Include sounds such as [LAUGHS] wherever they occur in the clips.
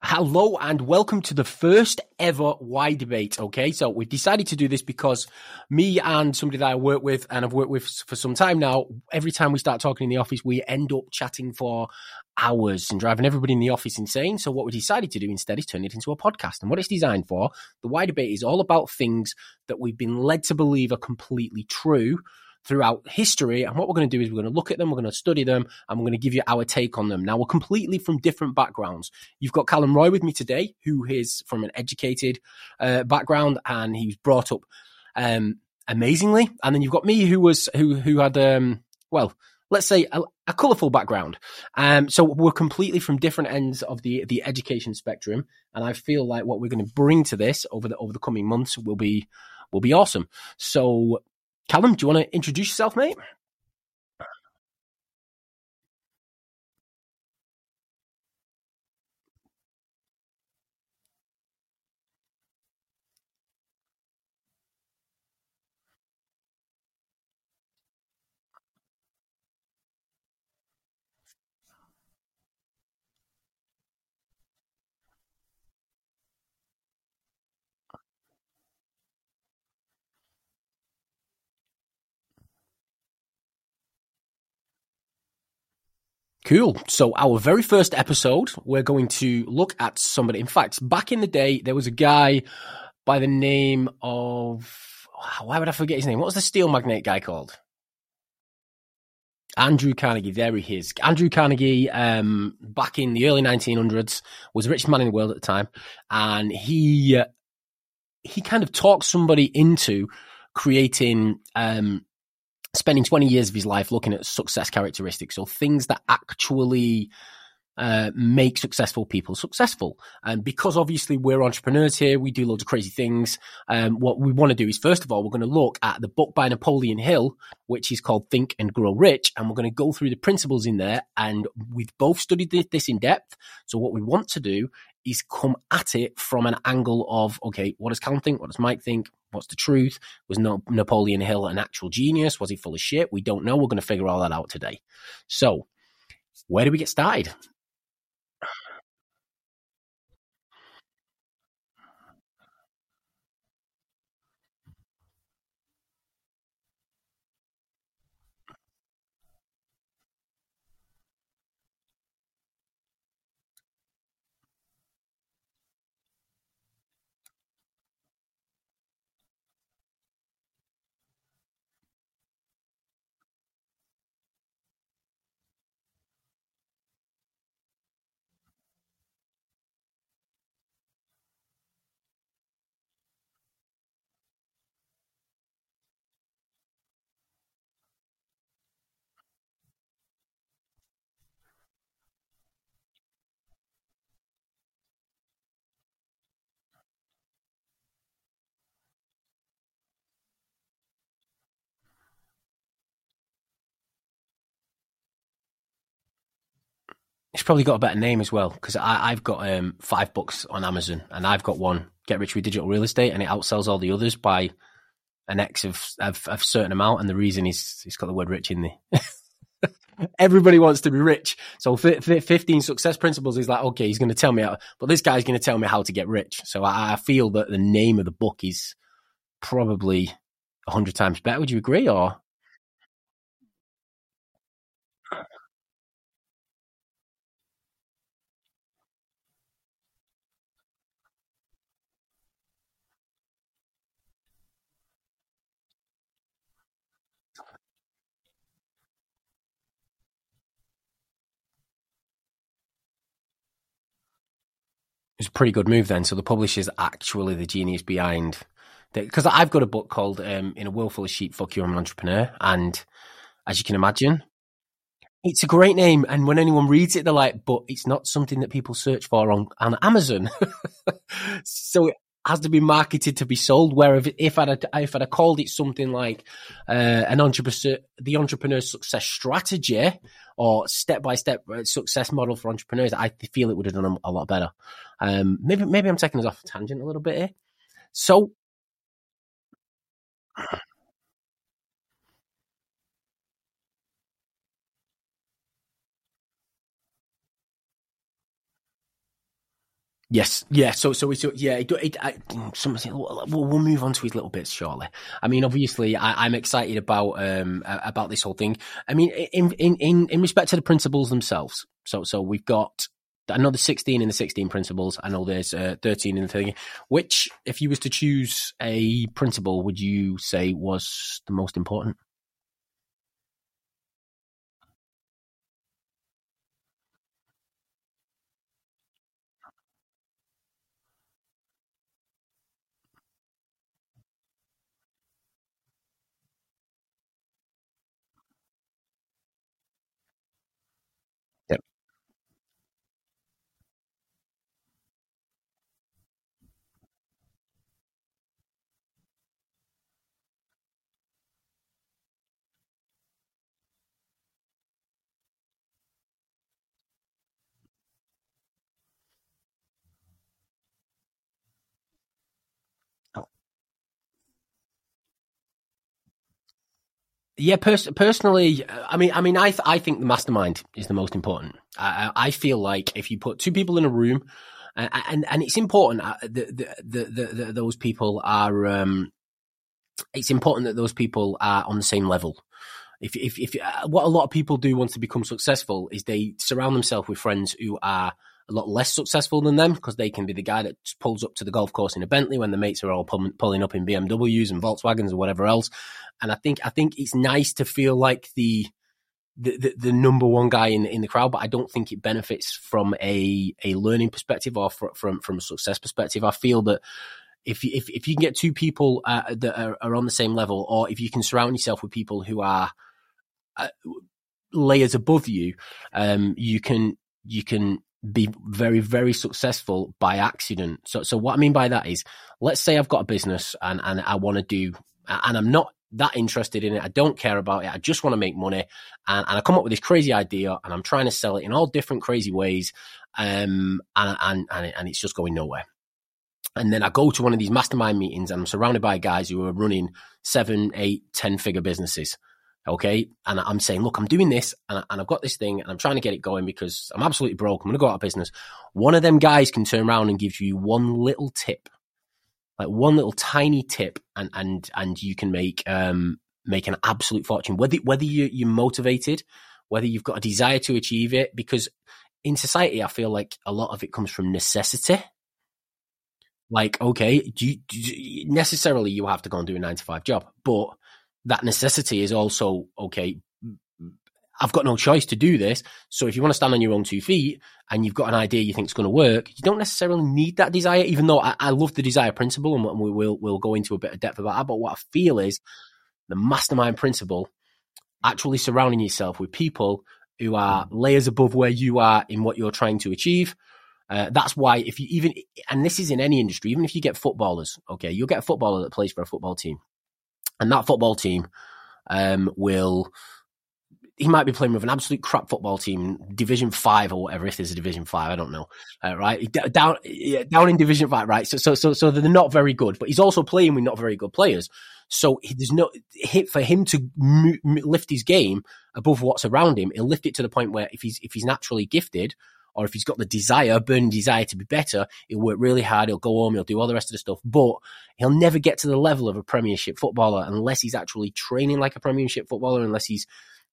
Hello and welcome to the first ever Why Debate. Okay, so we've decided to do this because me and somebody that I work with and I've worked with for some time now, every time we start talking in the office, we end up chatting for hours and driving everybody in the office insane. So what we decided to do instead is turn it into a podcast. And what it's designed for, the Why Debate is all about things that we've been led to believe are completely true throughout history. And what we're going to do is we're going to look at them, we're going to study them, and we're going to give you our take on them. Now, we're completely from different backgrounds. You've got Callum Roy with me today, who is from an educated uh, background, and he was brought up um, amazingly. And then you've got me, who was who who had um, well. Let's say a, a colourful background. Um, so we're completely from different ends of the the education spectrum, and I feel like what we're going to bring to this over the over the coming months will be will be awesome. So Callum, do you want to introduce yourself, mate? Cool. So our very first episode, we're going to look at somebody. In fact, back in the day, there was a guy by the name of why would I forget his name? What was the steel magnate guy called? Andrew Carnegie. There he is. Andrew Carnegie, um, back in the early 1900s, was the richest man in the world at the time, and he uh, he kind of talked somebody into creating um, spending 20 years of his life looking at success characteristics or things that actually uh, make successful people successful. And because obviously we're entrepreneurs here, we do loads of crazy things. Um, what we want to do is, first of all, we're going to look at the book by Napoleon Hill, which is called Think and Grow Rich. And we're going to go through the principles in there. And we've both studied this in depth. So what we want to do is come at it from an angle of, okay, what does Callum think? What does Mike think? What's the truth? Was Napoleon Hill an actual genius? Was he full of shit? We don't know. We're going to figure all that out today. So, where do we get started? Probably got a better name as well because I've got um, five books on Amazon and I've got one, Get Rich with Digital Real Estate, and it outsells all the others by an X of, of, of certain amount. And the reason is it's got the word rich in there. [LAUGHS] Everybody wants to be rich. So 15 success principles is like, okay, he's going to tell me how, but this guy's going to tell me how to get rich. So I, I feel that the name of the book is probably a hundred times better. Would you agree or? It's a pretty good move then. So the publisher's actually the genius behind because I've got a book called um, "In a World Full of Sheep, Fuck You, I'm an Entrepreneur," and as you can imagine, it's a great name. And when anyone reads it, they're like, "But it's not something that people search for on on Amazon." [LAUGHS] so has to be marketed to be sold. Where if, if I'd if I'd called it something like uh, an entrepreneur, the entrepreneur success strategy, or step by step success model for entrepreneurs, I feel it would have done a lot better. Um, maybe maybe I'm taking us off tangent a little bit here. So. Yes, yeah. So, so, so yeah. It, it, I, we'll, we'll move on to his little bits shortly. I mean, obviously, I, am excited about um about this whole thing. I mean, in in in in respect to the principles themselves. So, so we've got another 16 in the 16 principles. I know there's uh, 13 in the thing. Which, if you was to choose a principle, would you say was the most important? Yeah, pers- personally, I mean, I mean, I th- I think the mastermind is the most important. I, I feel like if you put two people in a room, uh, and and it's important that the, the, the, the, those people are, um, it's important that those people are on the same level. If if if uh, what a lot of people do want to become successful is they surround themselves with friends who are a lot less successful than them because they can be the guy that pulls up to the golf course in a Bentley when the mates are all pulling up in BMWs and Volkswagens or whatever else. And I think I think it's nice to feel like the the, the, the number one guy in in the crowd, but I don't think it benefits from a a learning perspective or from from, a success perspective. I feel that if you, if if you can get two people uh, that are, are, on the same level, or if you can surround yourself with people who are uh, layers above you, um, you can you can be very very successful by accident. So so what I mean by that is, let's say I've got a business and and I want to do, and I'm not that interested in it. I don't care about it. I just want to make money. And, and I come up with this crazy idea and I'm trying to sell it in all different crazy ways. Um, and, and, and, and it's just going nowhere. And then I go to one of these mastermind meetings and I'm surrounded by guys who are running seven, eight, ten figure businesses. Okay. And I'm saying, look, I'm doing this and, I, have got this thing and I'm trying to get it going because I'm absolutely broke. I'm going to go out of business. One of them guys can turn around and give you one little tip like one little tiny tip and and and you can make um make an absolute fortune whether whether you you're motivated whether you've got a desire to achieve it because in society i feel like a lot of it comes from necessity like okay do you, do you, necessarily you have to go and do a 9 to 5 job but that necessity is also okay I've got no choice to do this. So if you want to stand on your own two feet and you've got an idea you think is going to work, you don't necessarily need that desire, even though I, I love the desire principle and we will, we'll go into a bit of depth about that. But what I feel is the mastermind principle, actually surrounding yourself with people who are layers above where you are in what you're trying to achieve. Uh, that's why if you even, and this is in any industry, even if you get footballers, okay, you'll get a footballer that plays for a football team and that football team, um, will, he might be playing with an absolute crap football team, Division Five or whatever. If there's a Division Five, I don't know. Uh, right down down in Division Five, right? So so so so they're not very good, but he's also playing with not very good players. So he, there's no hit for him to lift his game above what's around him. He'll lift it to the point where if he's if he's naturally gifted, or if he's got the desire, burning desire to be better, he'll work really hard. He'll go home. He'll do all the rest of the stuff, but he'll never get to the level of a Premiership footballer unless he's actually training like a Premiership footballer, unless he's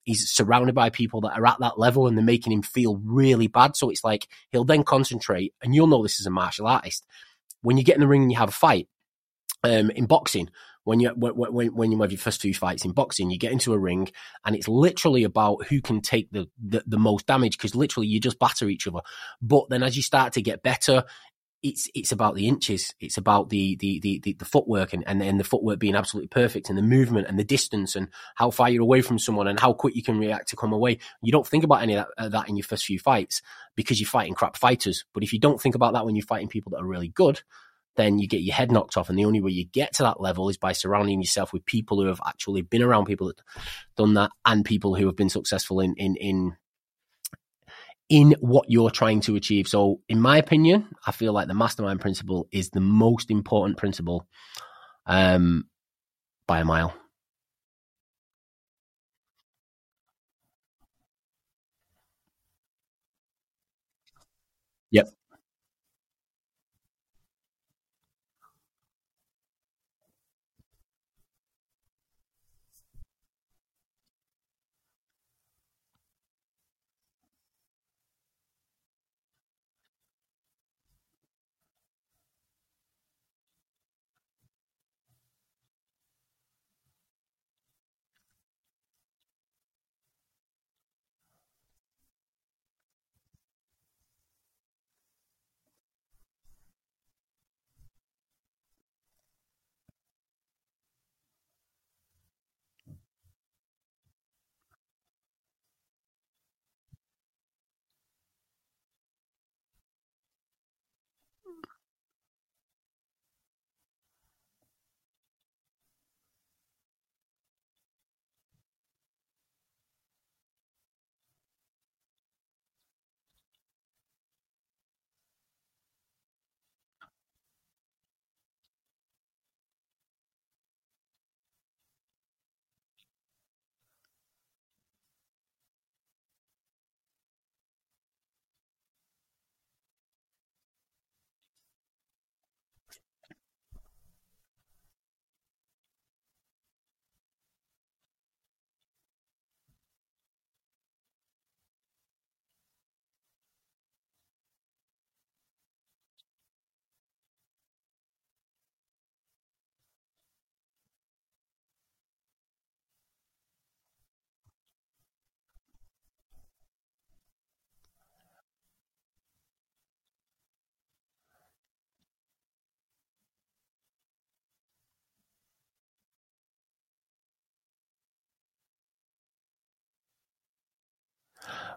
he's surrounded by people that are at that level and they're making him feel really bad. So it's like he'll then concentrate, and you'll know this as a martial artist. When you get in the ring and you have a fight, um, in boxing, when you when, when you have your first two fights in boxing, you get into a ring and it's literally about who can take the the, the most damage because literally you just batter each other. But then as you start to get better, it's it's about the inches. It's about the the the, the, the footwork and, and and the footwork being absolutely perfect and the movement and the distance and how far you're away from someone and how quick you can react to come away. You don't think about any of that, uh, that in your first few fights because you're fighting crap fighters. But if you don't think about that when you're fighting people that are really good, then you get your head knocked off. And the only way you get to that level is by surrounding yourself with people who have actually been around people that done that and people who have been successful in in in in what you're trying to achieve. So, in my opinion, I feel like the mastermind principle is the most important principle um, by a mile.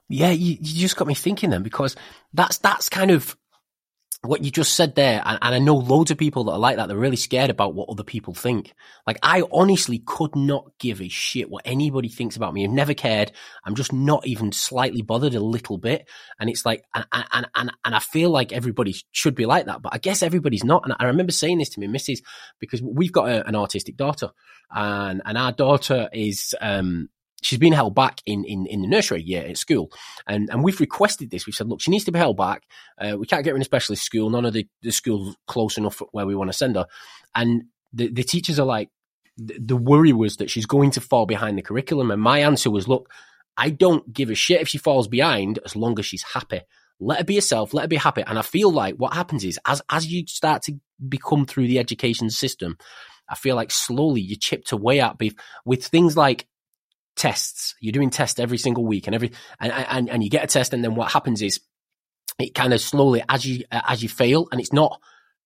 Yeah, you, you just got me thinking then because that's that's kind of what you just said there, and, and, I know loads of people that are like that. They're really scared about what other people think. Like I honestly could not give a shit what anybody thinks about me. I've never cared. I'm just not even slightly bothered a little bit. And it's like, and and and, and I feel like everybody should be like that, but I guess everybody's not. And I remember saying this to me, missus because we've got a, an autistic daughter, and and our daughter is um she's been held back in, in, in the nursery year at school. And, and we've requested this. We've said, look, she needs to be held back. Uh, we can't get her in a specialist school. None of the, the schools close enough where we want to send her. And the, the teachers are like, the, the worry was that she's going to fall behind the curriculum. And my answer was, look, I don't give a shit if she falls behind as long as she's happy. Let her be herself. Let her be happy. And I feel like what happens is as, as you start to become through the education system, I feel like slowly you chipped away at beef with things like tests. You're doing tests every single week and every, and, and, and you get a test. And then what happens is it kind of slowly, as you, as you fail, and it's not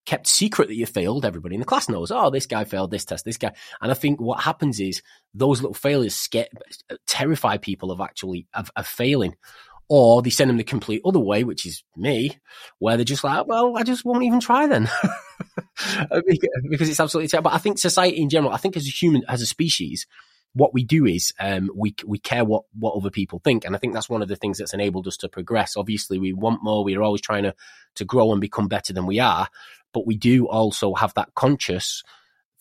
kept secret that you failed, everybody in the class knows, oh, this guy failed this test, this guy. And I think what happens is those little failures scare, terrify people of actually, of, of failing or they send them the complete other way, which is me, where they're just like, well, I just won't even try then. [LAUGHS] because it's absolutely terrible. But I think society in general, I think as a human, as a species, what we do is um, we we care what what other people think, and I think that's one of the things that's enabled us to progress. Obviously, we want more. We are always trying to to grow and become better than we are, but we do also have that conscious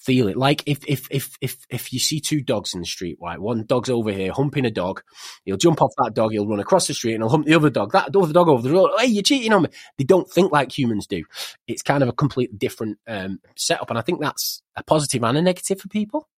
feel it. Like if if if if if you see two dogs in the street, right? One dog's over here humping a dog, he'll jump off that dog, he'll run across the street, and he'll hump the other dog. That other dog over the road, hey, you're cheating on me. They don't think like humans do. It's kind of a completely different um, setup, and I think that's a positive and a negative for people.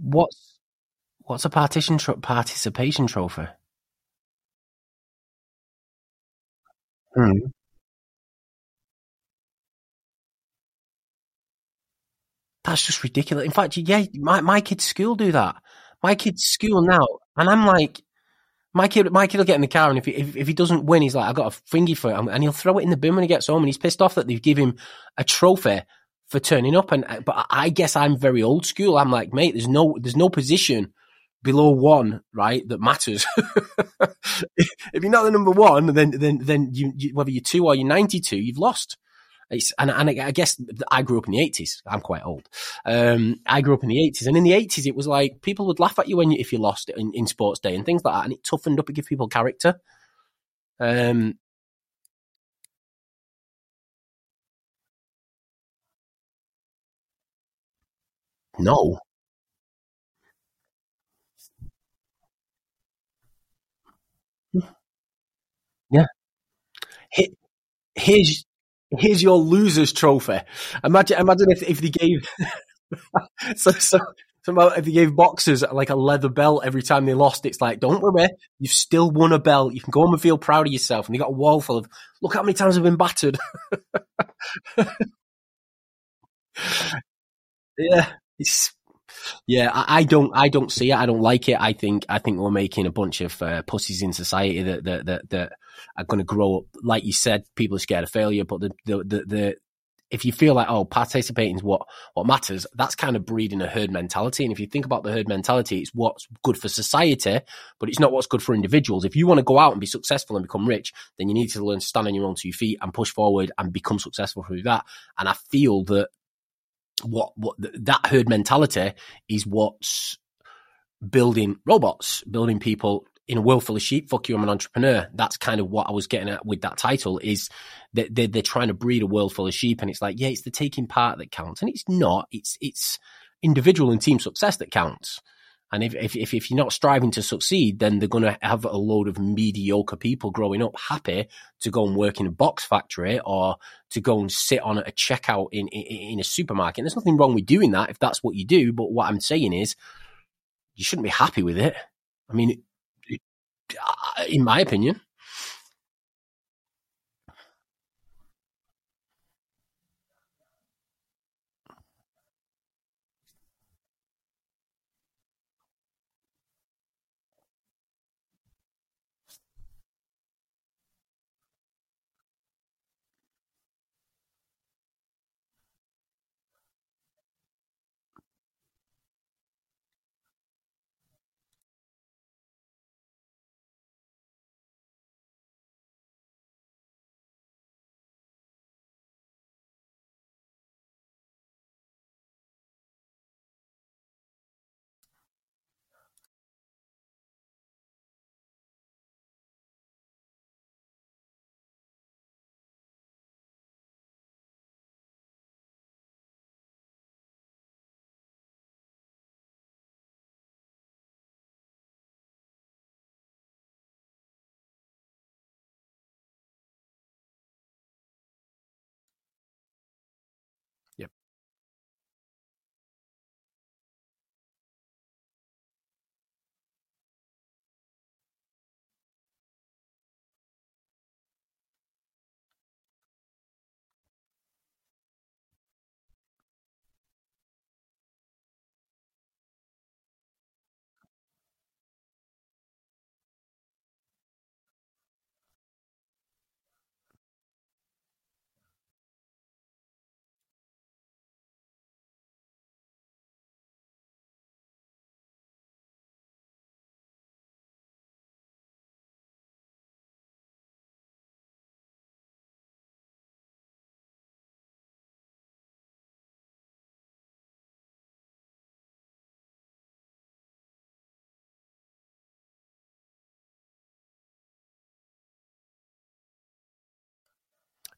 What's what's a partition tro- participation trophy? Hmm. That's just ridiculous. In fact, yeah, my my kid's school do that. My kid's school now, and I'm like, my kid, my kid will get in the car, and if he, if, if he doesn't win, he's like, I got a thingy for it, and he'll throw it in the bin when he gets home, and he's pissed off that they've given him a trophy for turning up. And but I guess I'm very old school. I'm like, mate, there's no there's no position below one, right, that matters. [LAUGHS] if you're not the number one, then then then you, you, whether you're two or you're 92, you've lost. It's, and, and I guess I grew up in the 80s. I'm quite old. Um, I grew up in the 80s, and in the 80s, it was like people would laugh at you when you, if you lost in, in sports day and things like that, and it toughened up and give people character. Um, no. Yeah. Here's here's your losers trophy. Imagine imagine if, if they gave [LAUGHS] so so so if they gave boxers like a leather belt every time they lost, it's like, don't worry, you've still won a belt. You can go home and feel proud of yourself. And you got a wall full of look how many times I've been battered. [LAUGHS] [LAUGHS] yeah, it's yeah, I, I, don't, I don't see it. I don't like it. I think, I think we're making a bunch of uh, pussies in society that that that, that are going to grow up. Like you said, people are scared of failure, but the the the, the if you feel like oh participating is what what matters that's kind of breeding a herd mentality and if you think about the herd mentality it's what's good for society but it's not what's good for individuals if you want to go out and be successful and become rich then you need to learn to stand on your own two feet and push forward and become successful through that and i feel that what what that herd mentality is what's building robots, building people in a world full of sheep, fuck you, I'm an entrepreneur. That's kind of what I was getting at with that title is that they're, they're trying to breed a world full of sheep. And it's like, yeah, it's the taking part that counts. And it's not, it's, it's individual and team success that counts. And if, if, if, you're not striving to succeed, then they're going to have a load of mediocre people growing up happy to go and work in a box factory or to go and sit on a checkout in, in, in a supermarket. And there's nothing wrong with doing that if that's what you do. But what I'm saying is you shouldn't be happy with it. I mean, in my opinion.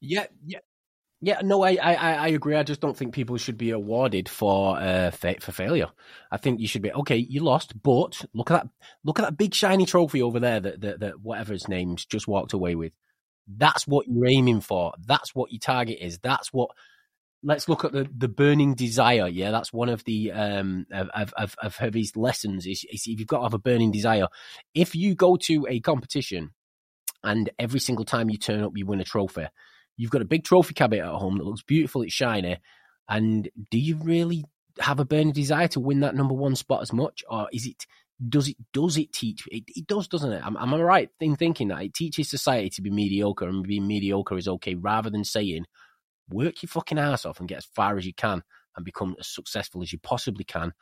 Yeah, yeah. Yeah, no, I, I, I agree. I just don't think people should be awarded for uh fa- for failure. I think you should be okay. You lost, but look at that look at that big shiny trophy over there that that, that whatever his name's just walked away with. That's what you're aiming for. That's what your target is. That's what. Let's look at the, the burning desire. Yeah, that's one of the um of of of Hervey's lessons. Is, is you've got to have a burning desire. If you go to a competition and every single time you turn up, you win a trophy You've got a big trophy cabinet at home that looks beautiful, it's shiny. And do you really have a burning desire to win that number one spot as much? Or is it does it does it teach it, it does, doesn't it? Am, am I right in thinking that it teaches society to be mediocre and being mediocre is okay rather than saying work your fucking ass off and get as far as you can and become as successful as you possibly can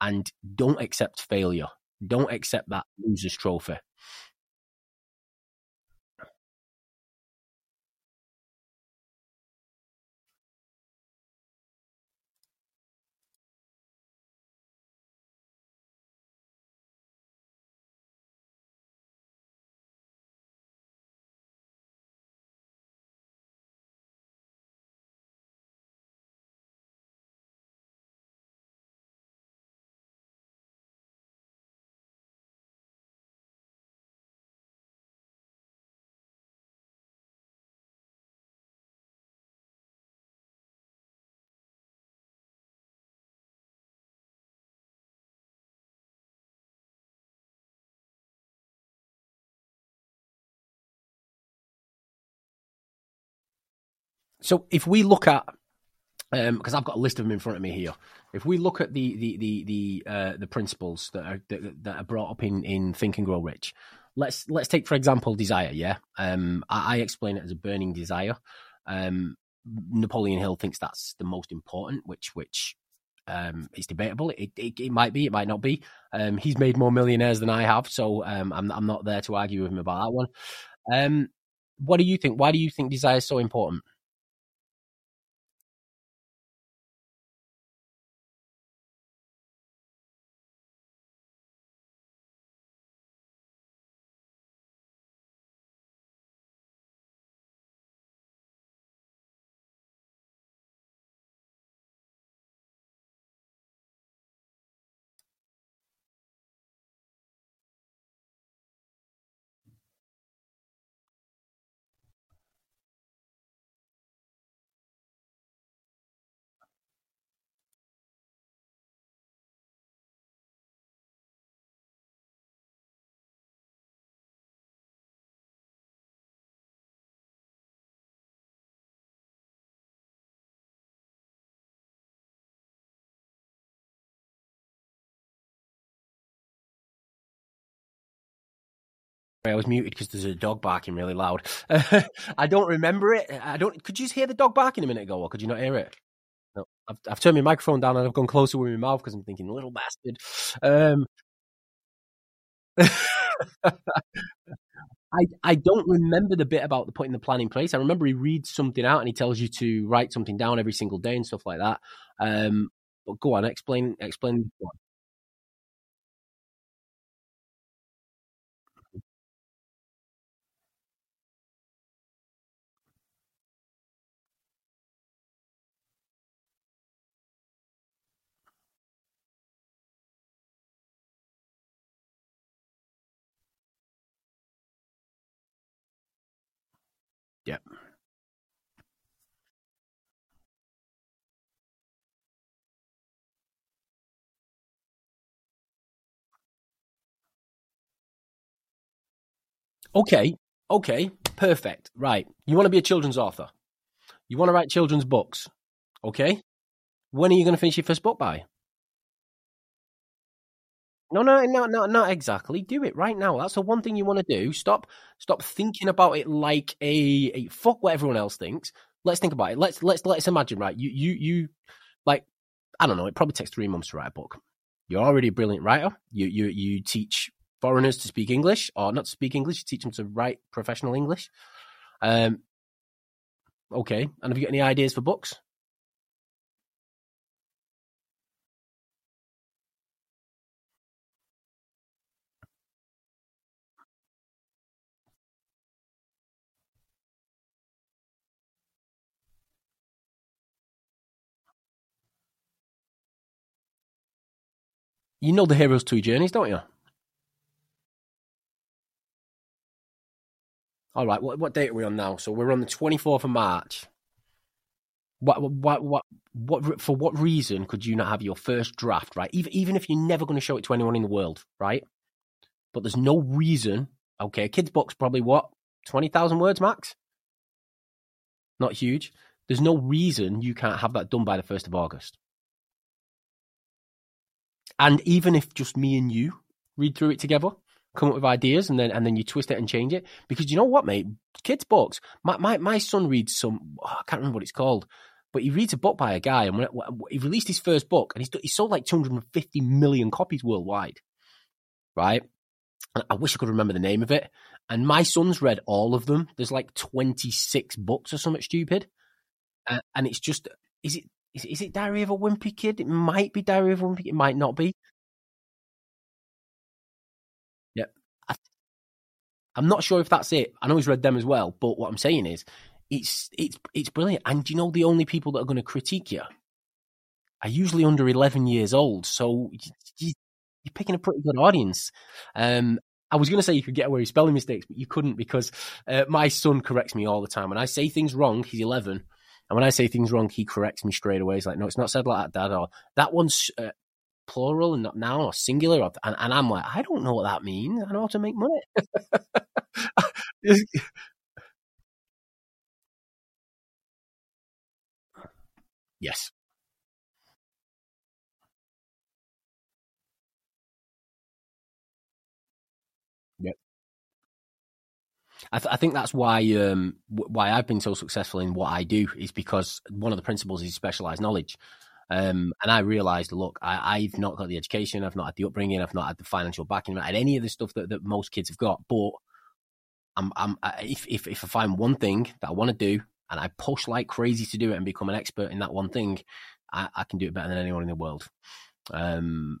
and don't accept failure. Don't accept that loser's trophy. So if we look at because um, I've got a list of them in front of me here. If we look at the the the the uh, the principles that are that, that, are brought up in in Think and Grow Rich, let's let's take for example desire. Yeah, um, I, I, explain it as a burning desire. Um, Napoleon Hill thinks that's the most important, which which um, is debatable. It, it, it might be, it might not be. Um, he's made more millionaires than I have, so um, I'm I'm not there to argue with him about that one. Um, what do you think? Why do you think desire is so important? I was muted because there's a dog barking really loud. [LAUGHS] I don't remember it. I don't. Could you hear the dog barking a minute ago, or could you not hear it? No, I've, I've turned my microphone down and I've gone closer with my mouth because I'm thinking, little bastard. Um, [LAUGHS] I I don't remember the bit about the putting the plan in place. I remember he reads something out and he tells you to write something down every single day and stuff like that. Um, but go on, explain explain. Yeah. Okay. Okay. Perfect. Right. You want to be a children's author. You want to write children's books. Okay. When are you going to finish your first book by? No, no, no, no, not exactly. Do it right now. That's the one thing you want to do. Stop, stop thinking about it like a, a fuck what everyone else thinks. Let's think about it. Let's let's let's imagine, right? You you you like I don't know. It probably takes three months to write a book. You're already a brilliant writer. You you you teach foreigners to speak English or not speak English. Teach them to write professional English. Um, okay. And have you got any ideas for books? You know the hero's two journeys, don't you? All right. What what date are we on now? So we're on the twenty fourth of March. What what what what for what reason could you not have your first draft right? Even even if you're never going to show it to anyone in the world, right? But there's no reason. Okay, a kid's book's probably what twenty thousand words max. Not huge. There's no reason you can't have that done by the first of August. And even if just me and you read through it together, come up with ideas, and then and then you twist it and change it, because you know what, mate, kids' books. My my my son reads some. Oh, I can't remember what it's called, but he reads a book by a guy, and when, he released his first book, and he's he sold like 250 million copies worldwide, right? And I wish I could remember the name of it. And my son's read all of them. There's like 26 books or something stupid, uh, and it's just is it is, is it Diary of a Wimpy Kid? It might be Diary of a Wimpy. It might not be. Yeah, I, am not sure if that's it. I know he's read them as well, but what I'm saying is, it's it's it's brilliant. And you know, the only people that are going to critique you are usually under 11 years old. So you, are picking a pretty good audience. Um, I was going to say you could get away with spelling mistakes, but you couldn't because uh, my son corrects me all the time. When I say things wrong, he's 11. And when I say things wrong, he corrects me straight away. He's like, no, it's not said like that, Dad. Or that one's uh, plural and not noun or singular. Or, and, and, I'm like, I don't know what that means. I know how to make money. [LAUGHS] yes. Yep. I, th- I, think that's why um, why I've been so successful in what I do is because one of the principles is specialized knowledge. Um, and I realized, look, I, I've not got the education, I've not had the upbringing, I've not had the financial backing, I've had any of the stuff that, that most kids have got. But I'm, I'm, if, if, if I find one thing that I want to do and I push like crazy to do it and become an expert in that one thing, I, I can do it better than anyone in the world. Um,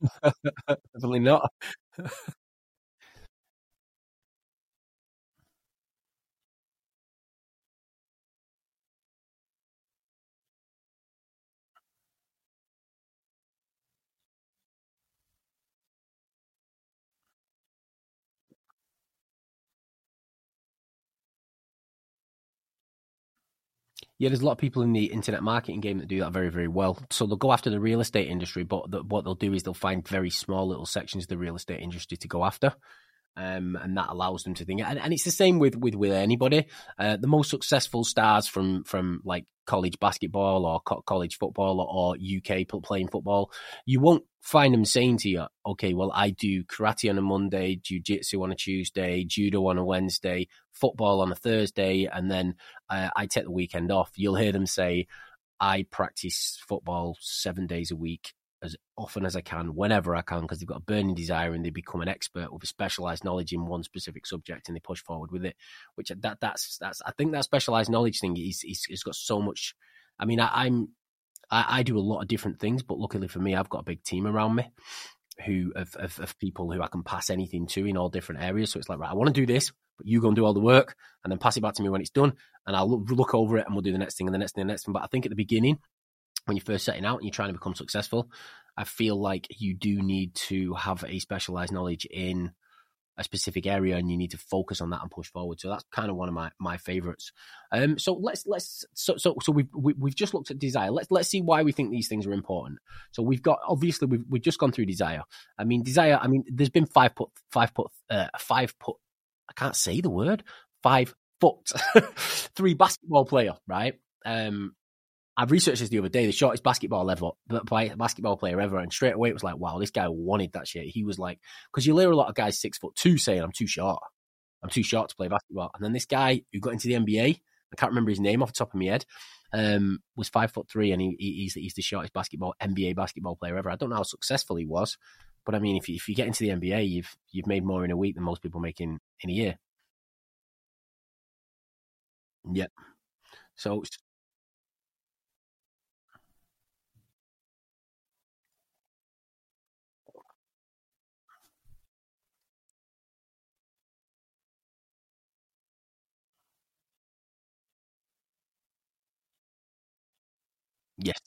[LAUGHS] Definitely not. [LAUGHS] Yeah, there's a lot of people in the internet marketing game that do that very, very well. So they'll go after the real estate industry, but the, what they'll do is they'll find very small little sections of the real estate industry to go after. Um, and that allows them to think. And, and, it's the same with with with anybody. Uh, the most successful stars from from like college basketball or co- college football or, or, UK playing football, you won't find them saying to you, "Okay, well, I do karate on a Monday, jiu-jitsu on a Tuesday, judo on a Wednesday, football on a Thursday, and then uh, I take the weekend off." You'll hear them say, "I practice football seven days a week." As often as I can, whenever I can, because they've got a burning desire and they become an expert with a specialized knowledge in one specific subject and they push forward with it. Which that that's that's I think that specialized knowledge thing is is, got so much. I mean, I, am I, I, do a lot of different things, but luckily for me, I've got a big team around me who of, of, of people who I can pass anything to in all different areas. So it's like, right, I want to do this, but you go and do all the work and then pass it back to me when it's done, and I'll look, look over it and we'll do the next thing and the next thing and the next thing. But I think at the beginning when you're first setting out and you're trying to become successful, I feel like you do need to have a specialized knowledge in a specific area and you need to focus on that and push forward. So that's kind of one of my my favorites. Um, so let's let's so so so we've we, have just looked at desire. Let's let's see why we think these things are important. So we've got obviously we've we've just gone through desire. I mean desire. I mean there's been five put five put uh, five put. I can't say the word five foot [LAUGHS] three basketball player right. Um, I've researched this the other day, the shortest basketball level basketball player ever, and straight away it was like, wow, this guy wanted that shit. He was like, because you hear a lot of guys six foot two saying, I'm too short. I'm too short to play basketball. And then this guy who got into the NBA, I can't remember his name off the top of my head, um, was five foot three, and he, he's, he's the shortest basketball NBA basketball player ever. I don't know how successful he was, but I mean, if you, if you get into the NBA, you've you've made more in a week than most people make in, in a year. Yep. So Yes.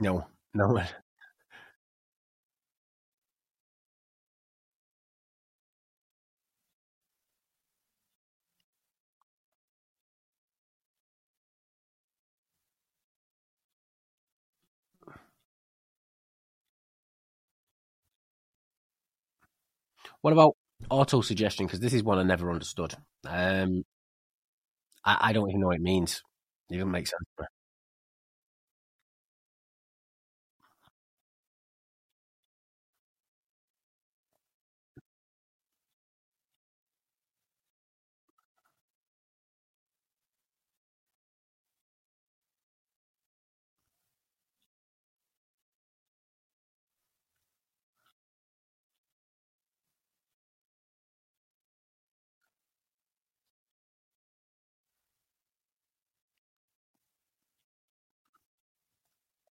No, no. [LAUGHS] What about auto suggestion? Because this is one I never understood. Um, I, I, don't even know what it means. It doesn't make sense.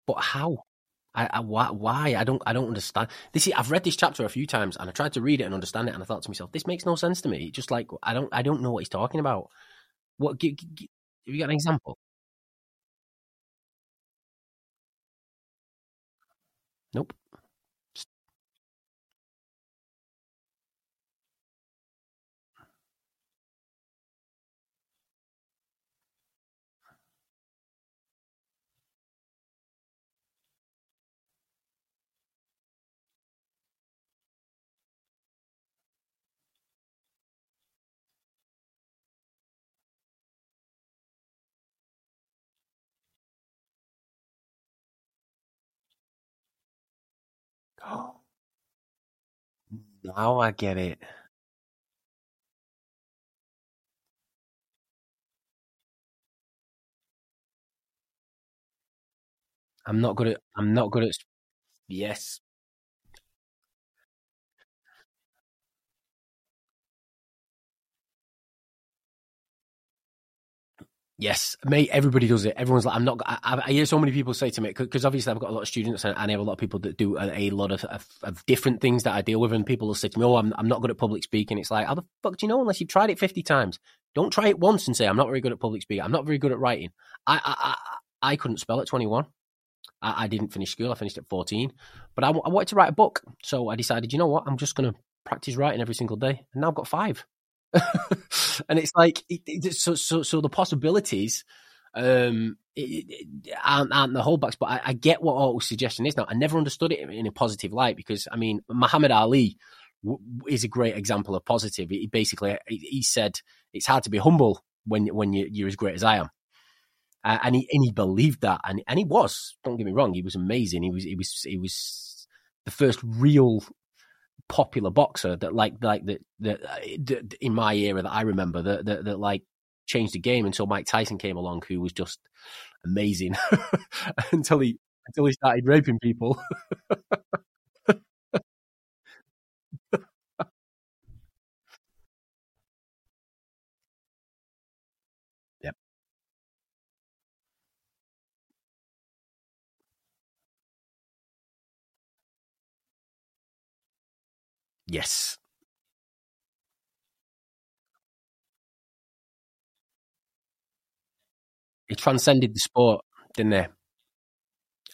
But how? I, I, why, why? I don't, I don't understand. This is, I've read this chapter a few times, and I tried to read it and understand it, and I thought to myself, this makes no sense to me. Just like I don't, I don't know what he's talking about. What? G- g- have you got an example? Nope. Now I get it. I'm not good at. I'm not good at. Yes. Yes, mate. Everybody does it. Everyone's like, I'm not. I, I hear so many people say to me because obviously I've got a lot of students and I have a lot of people that do a, a lot of, of, of, different things that I deal with, and people will say to me, "Oh, I'm I'm not good at public speaking." It's like, how the fuck do you know unless you've tried it 50 times? Don't try it once and say I'm not very good at public speaking. I'm not very good at writing. I I I, I couldn't spell at 21. I, I, didn't finish school. I finished at 14, but I, I wanted to write a book, so I decided, you know what, I'm just to practice writing every single day, and now I've got five. [LAUGHS] and it's like it, it, so so so the possibilities um, it, aren't, aren't, the holdbacks. But I, I get what auto suggestion is now. I never understood it in a positive light because I mean Muhammad Ali w- is a great example of positive. He basically he said it's hard to be humble when when you, you're as great as I am. Uh, and he and he believed that, and and he was. Don't get me wrong, he was amazing. He was he was he was the first real popular boxer that like like that uh, that in my era that I remember that that, that like changed the game until Mike Tyson came along, who was just amazing [LAUGHS] until he until he started raping people. [LAUGHS] Yes. He transcended the sport, didn't he?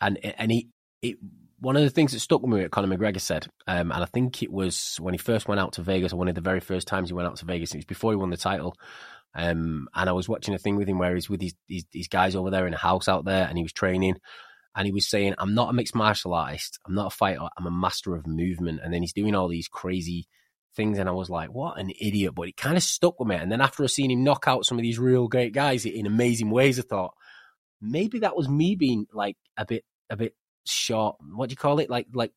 And and he, it, one of the things that stuck with me, what Conor McGregor said, um, and I think it was when he first went out to Vegas, or one of the very first times he went out to Vegas, it was before he won the title. Um, and I was watching a thing with him where he's with his, his, his guys over there in a house out there, and he was training, and he was saying, "I'm not a mixed martial artist. I'm not a fighter. I'm a master of movement." And then he's doing all these crazy things, and I was like, "What an idiot!" But it kind of stuck with me. And then after I seen him knock out some of these real great guys in amazing ways, I thought maybe that was me being like a bit, a bit short. What do you call it? Like, like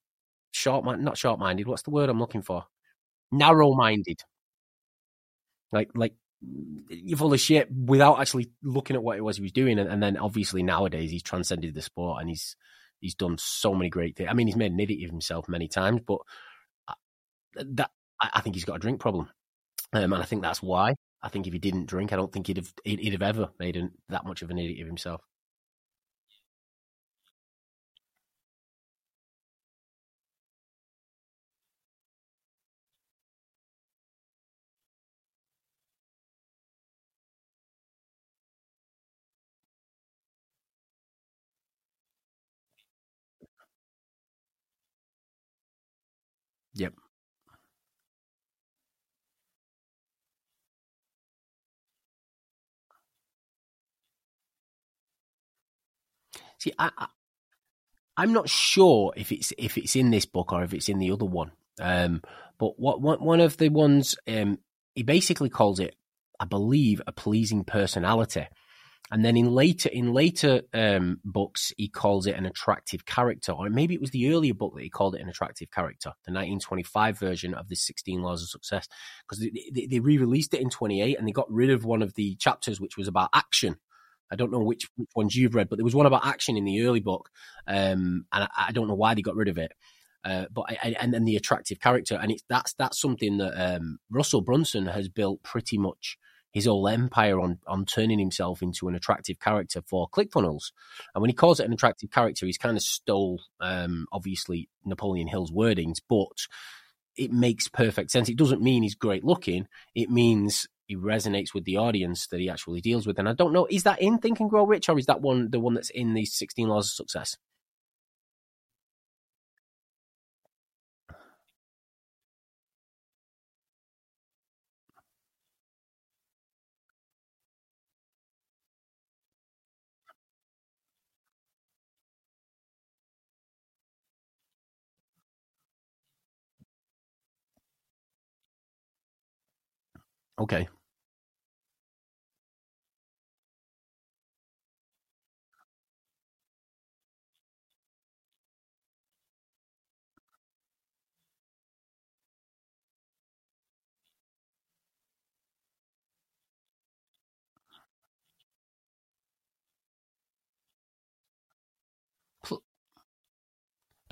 short, not short minded. What's the word I'm looking for? Narrow minded. Like, like you're full of shit without actually looking at what it was he was doing. And, and, then obviously nowadays he's transcended the sport and he's he's done so many great things. I mean, he's made an idiot of himself many times, but that I think he's got a drink problem, um, and I think that's why. I think if he didn't drink, I don't think he'd have he'd have ever made an, that much of an idiot of himself. Yep. See, I, I, am not sure if it's if it's in this book or if it's in the other one. Um, but what one one of the ones um, he basically calls it, I believe, a pleasing personality. And then in later in later um, books, he calls it an attractive character, or maybe it was the earlier book that he called it an attractive character, the 1925 version of the 16 Laws of Success, because they, they, they re-released it in 28 and they got rid of one of the chapters which was about action. I don't know which, which ones you've read, but there was one about action in the early book, um, and I, I, don't know why they got rid of it. Uh, but I, and then the attractive character, and it's that's that's something that um, Russell Brunson has built pretty much his whole empire on on turning himself into an attractive character for ClickFunnels. And when he calls it an attractive character, he's kind of stole um, obviously Napoleon Hill's wordings, but it makes perfect sense. It doesn't mean he's great looking. It means he resonates with the audience that he actually deals with. And I don't know, is that in Think and Grow Rich or is that one the one that's in these 16 Laws of Success? Okay.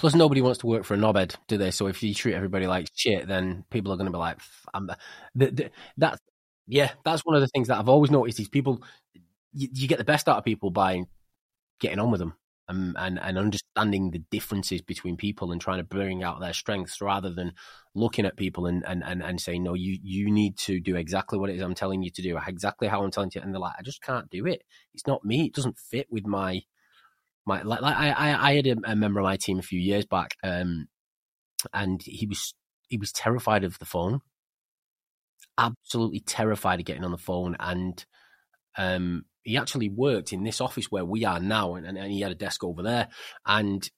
Plus, nobody wants to work for a knobhead, do they? So if you treat everybody like shit, then people are going to be like, "I'm." The, the, that's yeah, that's one of the things that I've always noticed. Is people you, you get the best out of people by getting on with them and, and, and understanding the differences between people and trying to bring out their strengths rather than looking at people and, and, and, and saying, no, you, you need to do exactly what it is I'm telling you to do, exactly how I'm telling you. And they're like, I just can't do it. It's not me. It doesn't fit with my, my, like, like I, I had a, member of my team a few years back, um, and he was, he was terrified of the phone, absolutely terrified of getting on the phone. And, um, he actually worked in this office where we are now, and, and he had a desk over there. And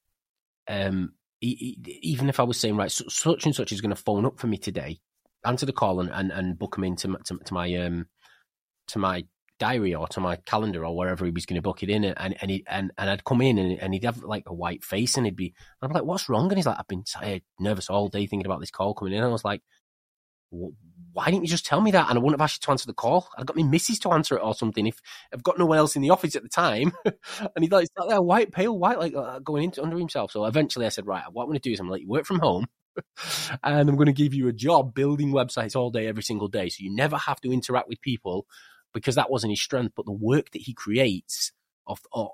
um, he, he, even if I was saying, right, such and such is going to phone up for me today, answer the call and, and, and book him into to, to my um, to my diary or to my calendar or wherever he was going to book it in, and and he, and, and I'd come in and, and he'd have like a white face and he'd be, I'm like, what's wrong? And he's like, I've been tired, nervous all day thinking about this call coming in. And I was like, why didn't you just tell me that? And I wouldn't have asked you to answer the call. I'd got my missus to answer it or something if I've got no one else in the office at the time. [LAUGHS] and he's like, that there white, pale white, like uh, going into under himself. So eventually I said, right, what I'm going to do is I'm going to let you work from home. [LAUGHS] and I'm going to give you a job building websites all day, every single day. So you never have to interact with people because that wasn't his strength. But the work that he creates of, of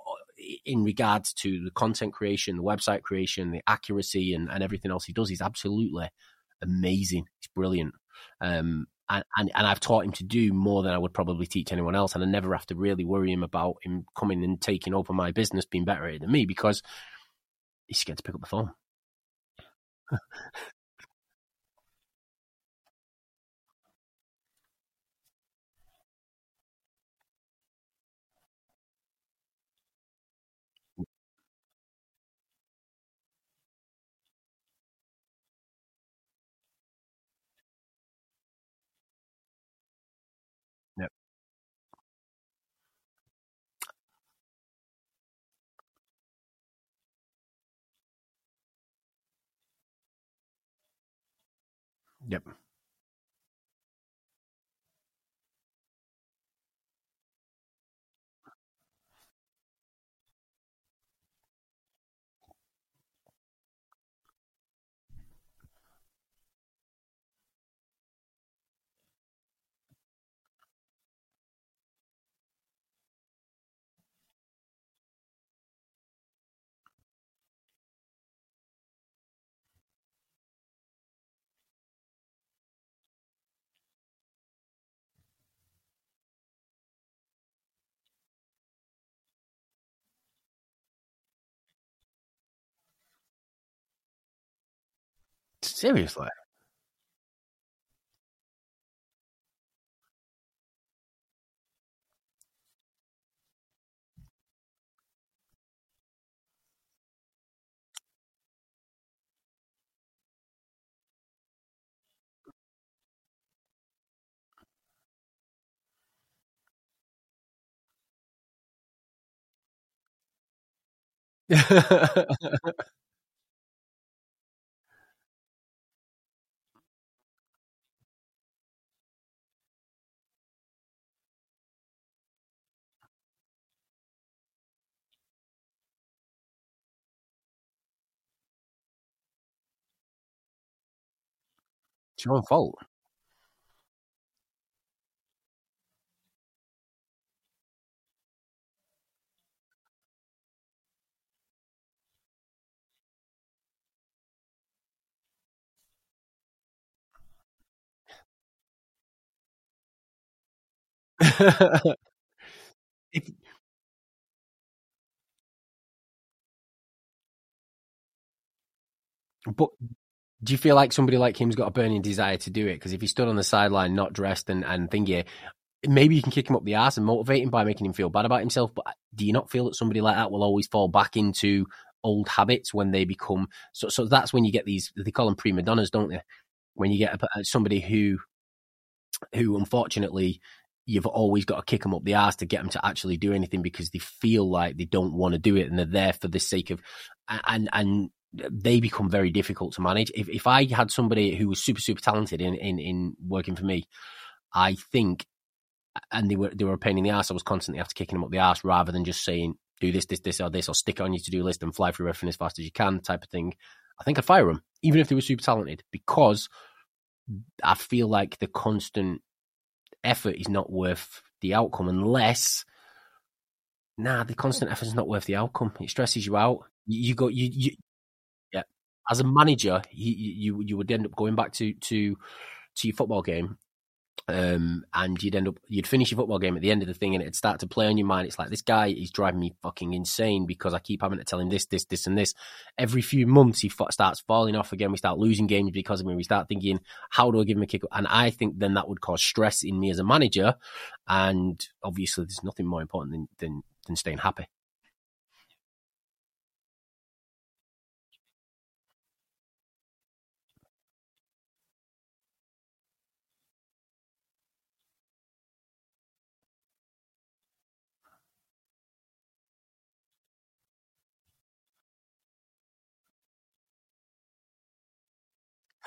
in regards to the content creation, the website creation, the accuracy, and, and everything else he does is absolutely amazing. It's brilliant. Um, and, and, and I've taught him to do more than I would probably teach anyone else. And I never have to really worry him about him coming and taking over my business, being better at it than me because he's scared to pick up the phone. Yep. Seriously. [LAUGHS] It's your own fault. [LAUGHS] if, but do you feel like somebody like him's got a burning desire to do it? Because if he stood on the sideline, not dressed and, and thingy, maybe you can kick him up the ass and motivate him by making him feel bad about himself. But uh, do you not feel that somebody like that will always fall back into old habits when they become so? So that's when you get these. They call them prima donnas, don't they? When you get a, uh, somebody who, who unfortunately you've always got to kick them up the ass to get them to actually do anything because they feel like they don't want to do it and they're there for the sake of and and they become very difficult to manage. If if I had somebody who was super super talented in in, in working for me, I think, and they were they were a pain in the ass. I was constantly after kicking them up the ass rather than just saying do this this this or this or stick it on your to do list and fly through everything as fast as you can type of thing. I think I'd fire them even if they were super talented because I feel like the constant effort is not worth the outcome unless nah, the constant effort is not worth the outcome. It stresses you out. You, you go, you, you. As a manager, you, you you would end up going back to to to your football game um, and you'd end up you'd finish your football game at the end of the thing and it'd start to play on your mind. It's like this guy is driving me fucking insane because i keep having to tell him this this this and this. Every few months he starts falling off again. We start losing games because of him. We start thinking how do i give him a kick? And i think then that would cause stress in me as a manager and obviously there's nothing more important than than, than staying happy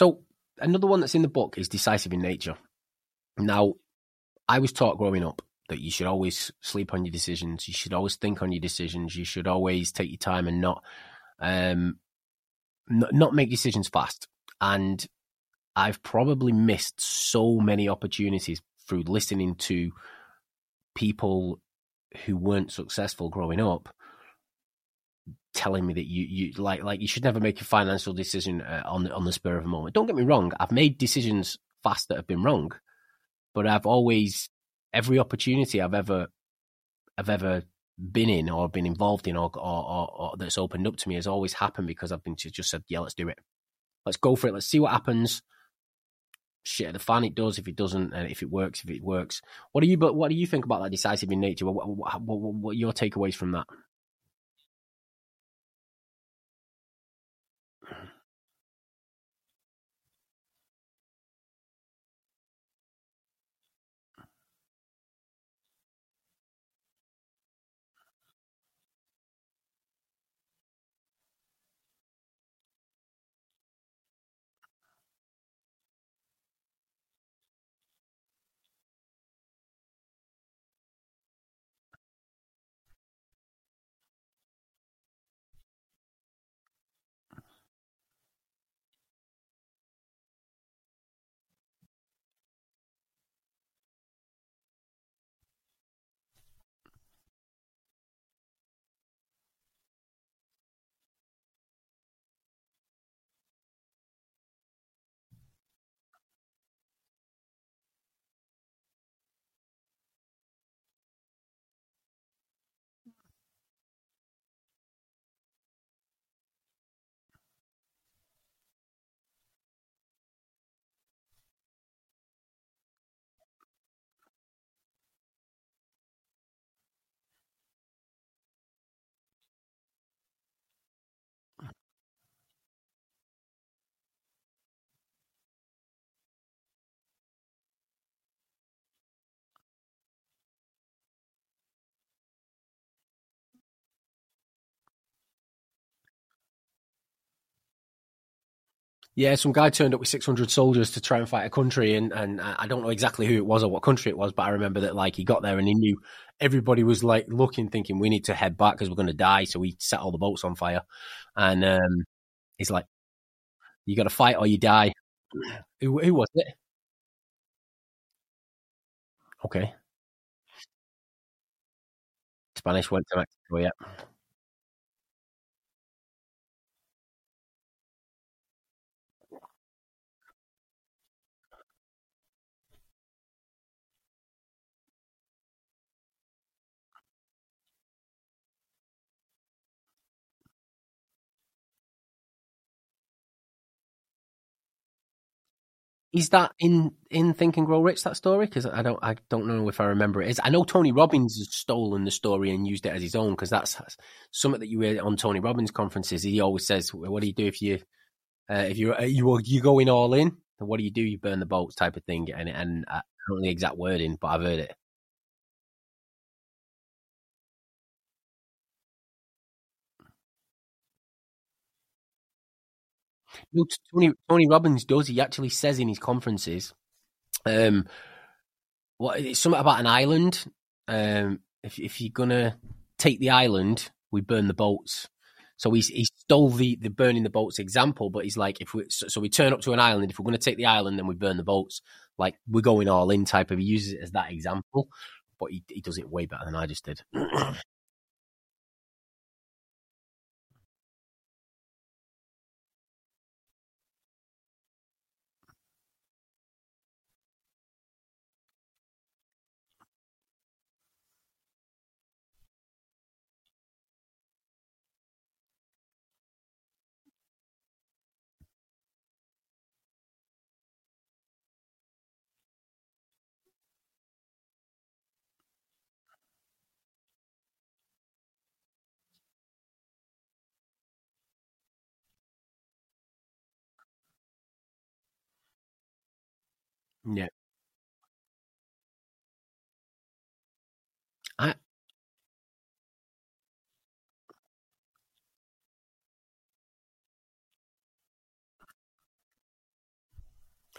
So another one that's in the book is decisive in nature. Now, I was taught growing up that you should always sleep on your decisions. You should always think on your decisions. You should always take your time and not, um, not, not make decisions fast. And I've probably missed so many opportunities through listening to people who weren't successful growing up telling me that you you like like you should never make a financial decision uh, on the, on the spur of a moment. Don't get me wrong, I've made decisions fast that have been wrong, but I've always every opportunity I've ever I've ever been in or been involved in or, or, or, or that's opened up to me has always happened because I've been to just said, yeah, let's do it. Let's go for it. Let's see what happens. Shit, the fan it does. If it doesn't, and if it works, if it works. What do you? But what do you think about that decisive in nature? What, what, what, what are your takeaways from that? Yeah, some guy turned up with 600 soldiers to try and fight a country, and, and I don't know exactly who it was or what country it was, but I remember that like he got there and he knew everybody was like looking, thinking we need to head back because we're going to die. So he set all the boats on fire, and um, he's like, "You got to fight or you die." Who, who was it? Okay, Spanish went to Mexico. Yeah. Is that in in Think and Grow Rich that story? Because I don't I don't know if I remember it. Is I know Tony Robbins has stolen the story and used it as his own because that's something that you hear on Tony Robbins conferences. He always says, "What do you do if you uh, if you you you going all in?" what do you do? You burn the boats type of thing. And, and I don't know the exact wording, but I've heard it. Tony Tony Robbins does. He actually says in his conferences, um, what it's something about an island. Um, if if you're gonna take the island, we burn the boats. So he's he stole the the burning the boats example, but he's like, if we so, so we turn up to an island, if we're to take the island, then we burn the boats. Like we're going all in type of. He uses it as that example, but he he does it way better than I just did. Yeah. I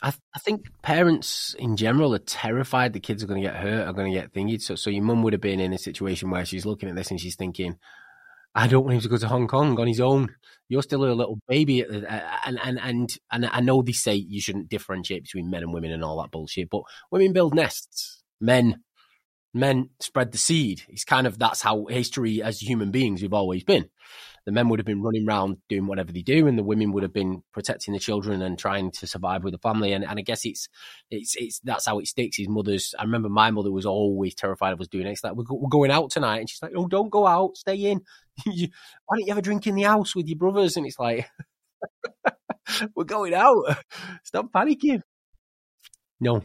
I, I think parents in general are terrified the kids are going to get hurt, are going to get thingied. So, so your mum would have been in a situation where she's looking at this and she's thinking, I don't want him to go to Hong Kong on his own. You're still a little baby, uh, uh, and and and and I know they say you shouldn't differentiate between men and women and all that bullshit, but women build nests, men men spread the seed. It's kind of that's how history as human beings we've always been the men would have been running around doing whatever they do, and the women would have been protecting the children and trying to survive with the family. And, and I guess it's it's it's that's how it sticks. His mother's. I remember my mother was always terrified of us doing it. It's like we're, we're going out tonight, and she's like, "Oh, don't go out, stay in. [LAUGHS] Why don't you have a drink in the house with your brothers?" And it's like, [LAUGHS] "We're going out. [LAUGHS] Stop panicking." No.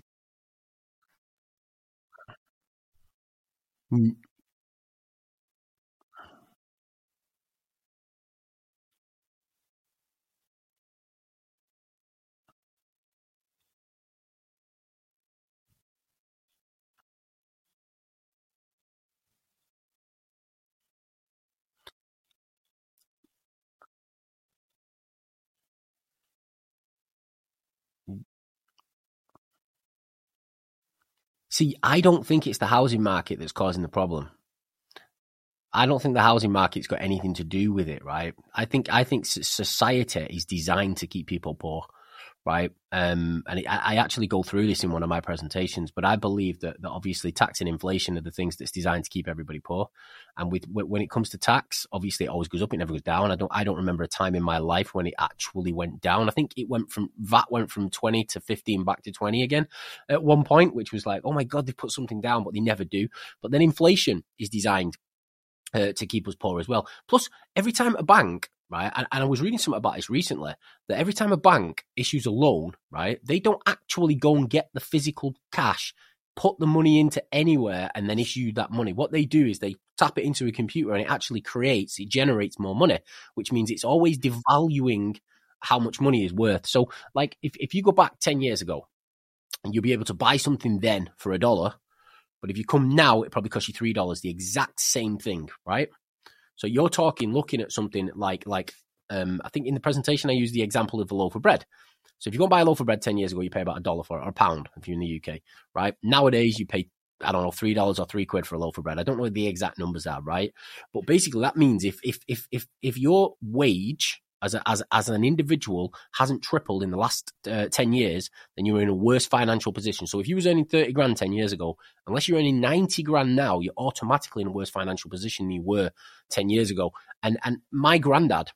See, I don't think it's the housing market that's causing the problem. I don't think the housing market's got anything to do with it, right? I think I think society is designed to keep people poor right? Um, and it, I actually go through this in one of my presentations, but I believe that, that obviously tax and inflation are the things that's designed to keep everybody poor. And with when it comes to tax, obviously it always goes up, it never goes down. I don't I don't remember a time in my life when it actually went down. I think it went from VAT went from twenty to fifteen back to twenty again at one point, which was like, oh my god, they put something down, but they never do. But then inflation is designed uh, to keep us poor as well. Plus, every time a bank right? And, and, I was reading something about this recently that every time a bank issues a loan, right, they don't actually go and get the physical cash, put the money into anywhere, and then issue that money. What they do is they tap it into a computer and it actually creates, it generates more money, which means it's always devaluing how much money is worth. So, like, if, if you go back 10 years ago, and you'll be able to buy something then for a dollar, but if you come now, it probably costs you three dollars, the exact same thing, right? So you're talking, looking at something like like um, I think in the presentation I used the example of a loaf of bread. So if you go and buy a loaf of bread ten years ago, you pay about a dollar for it, or a pound if you're in the UK, right? Nowadays you pay I don't know three dollars or three quid for a loaf of bread. I don't know what the exact numbers are, right? But basically that means if if if if if your wage as a, as as an individual hasn't tripled in the last uh, ten years, then you're in a worse financial position. So if you was earning thirty grand ten years ago, unless you're earning ninety grand now, you're automatically in a worse financial position than you were ten years ago. And and my granddad,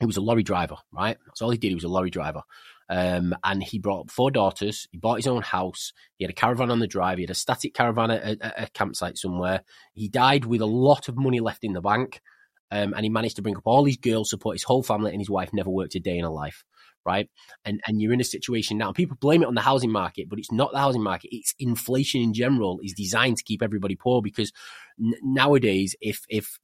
he was a lorry driver, right? That's all he did. He was a lorry driver. Um, and he brought four daughters. He bought his own house. He had a caravan on the drive. He had a static caravan at a, a campsite somewhere. He died with a lot of money left in the bank. Um, and he managed to bring up all these girls, support his whole family, and his wife never worked a day in her life. Right. And and you're in a situation now, people blame it on the housing market, but it's not the housing market. It's inflation in general is designed to keep everybody poor because n- nowadays, if if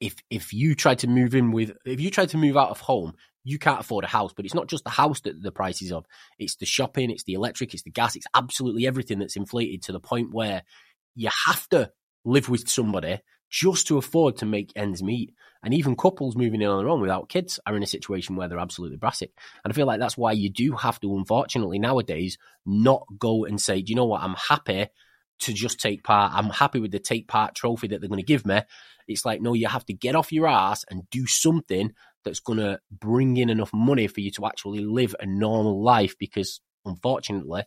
if if you try to move in with if you try to move out of home, you can't afford a house. But it's not just the house that the price is of; it's the shopping, it's the electric, it's the gas, it's absolutely everything that's inflated to the point where you have to live with somebody just to afford to make ends meet. And even couples moving in on their own without kids are in a situation where they're absolutely brassic. And I feel like that's why you do have to, unfortunately, nowadays, not go and say, do you know what? I'm happy to just take part. I'm happy with the take part trophy that they're going to give me. It's like, no, you have to get off your ass and do something that's going to bring in enough money for you to actually live a normal life because unfortunately,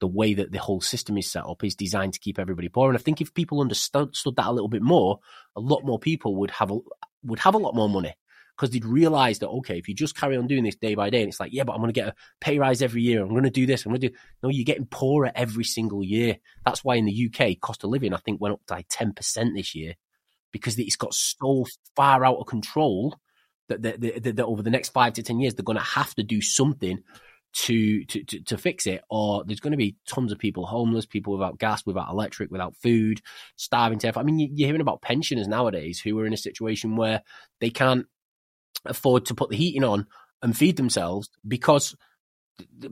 the way that the whole system is set up is designed to keep everybody poor. And I think if people understood that a little bit more, a lot more people would have a, would have a lot more money because they'd realize that okay, if you just carry on doing this day by day, and it's like, yeah, but I'm going to get a pay rise every year. I'm going to do this. I'm going to do. No, you're getting poorer every single year. That's why in the UK, cost of living I think went up by ten percent this year because it's got so far out of control that, that, that, that over the next five to ten years they're going to have to do something to, to, to, to fix it, or there's going to be tons of people homeless, people without gas, without electric, without food, starving to death. I mean, you're hearing about pensioners nowadays who are in a situation where they can't afford to put the heating on and feed themselves because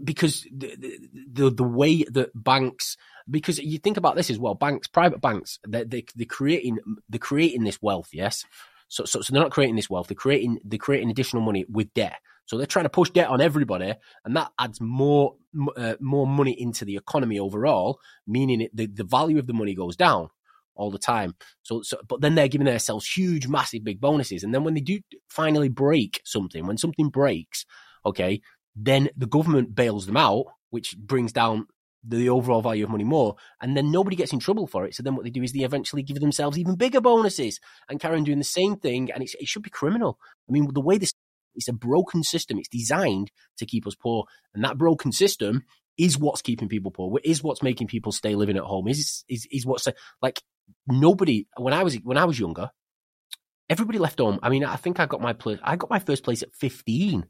because the, the the way that banks because you think about this as well banks private banks they they they're creating they're creating this wealth yes so, so so they're not creating this wealth they're creating they're creating additional money with debt so they're trying to push debt on everybody, and that adds more uh, more money into the economy overall, meaning it, the the value of the money goes down all the time. So, so, but then they're giving themselves huge, massive, big bonuses, and then when they do finally break something, when something breaks, okay, then the government bails them out, which brings down the overall value of money more, and then nobody gets in trouble for it. So then what they do is they eventually give themselves even bigger bonuses and carry on doing the same thing, and it should be criminal. I mean, the way this it's a broken system. It's designed to keep us poor. And that broken system is what's keeping people poor, is what's making people stay living at home, is is is what's uh, like nobody when I was when I was younger, everybody left home. I mean, I think I got my place I got my first place at 15.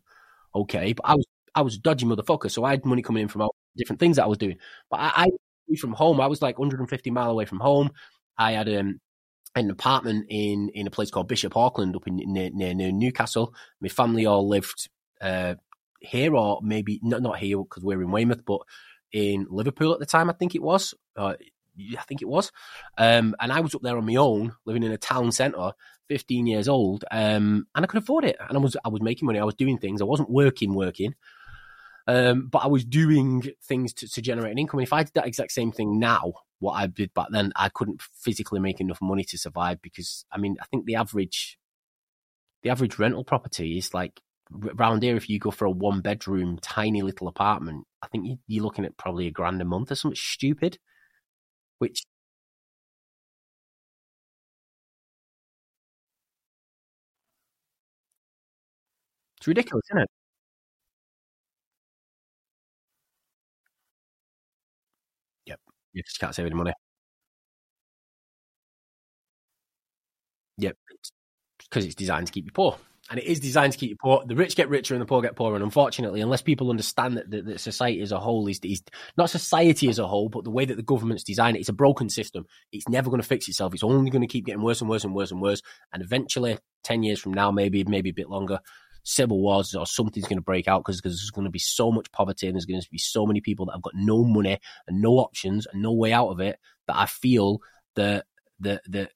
Okay. But I was I was a dodgy motherfucker, so I had money coming in from all different things that I was doing. But I, I from home, I was like 150 mile away from home. I had um an apartment in in a place called Bishop Auckland up in near, near, near Newcastle. My family all lived uh, here, or maybe not not here because we're in Weymouth, but in Liverpool at the time. I think it was. Uh, I think it was. Um, and I was up there on my own, living in a town centre, 15 years old, um, and I could afford it. And I was I was making money. I was doing things. I wasn't working, working. Um, but I was doing things to, to generate an income. And if I did that exact same thing now, what I did back then, I couldn't physically make enough money to survive because I mean, I think the average, the average rental property is like around here. If you go for a one bedroom, tiny little apartment, I think you're looking at probably a grand a month or something stupid, which it's ridiculous, isn't it? You just can't save any money. Yep, because it's designed to keep you poor. And it is designed to keep you poor. The rich get richer and the poor get poorer. And unfortunately, unless people understand that, that, that society as a whole is, is not society as a whole, but the way that the government's designed it, it's a broken system. It's never going to fix itself. It's only going to keep getting worse and worse and worse and worse. And eventually, 10 years from now, maybe, maybe a bit longer, civil wars or something's going to break out because there's going to be so much poverty and there's going to be so many people that have got no money and no options and no way out of it that I feel that the the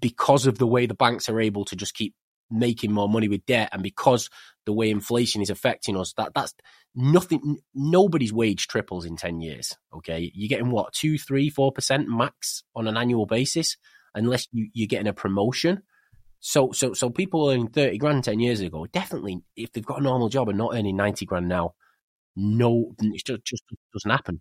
because of the way the banks are able to just keep making more money with debt and because the way inflation is affecting us that that's nothing nobody's wage triples in 10 years okay? You're getting what 2 3 4% max on an annual basis unless you, you're getting a promotion so, so, so people earning 30 grand 10 years ago, definitely, if they've got a normal job and not earning 90 grand now, no, it just, just doesn't happen.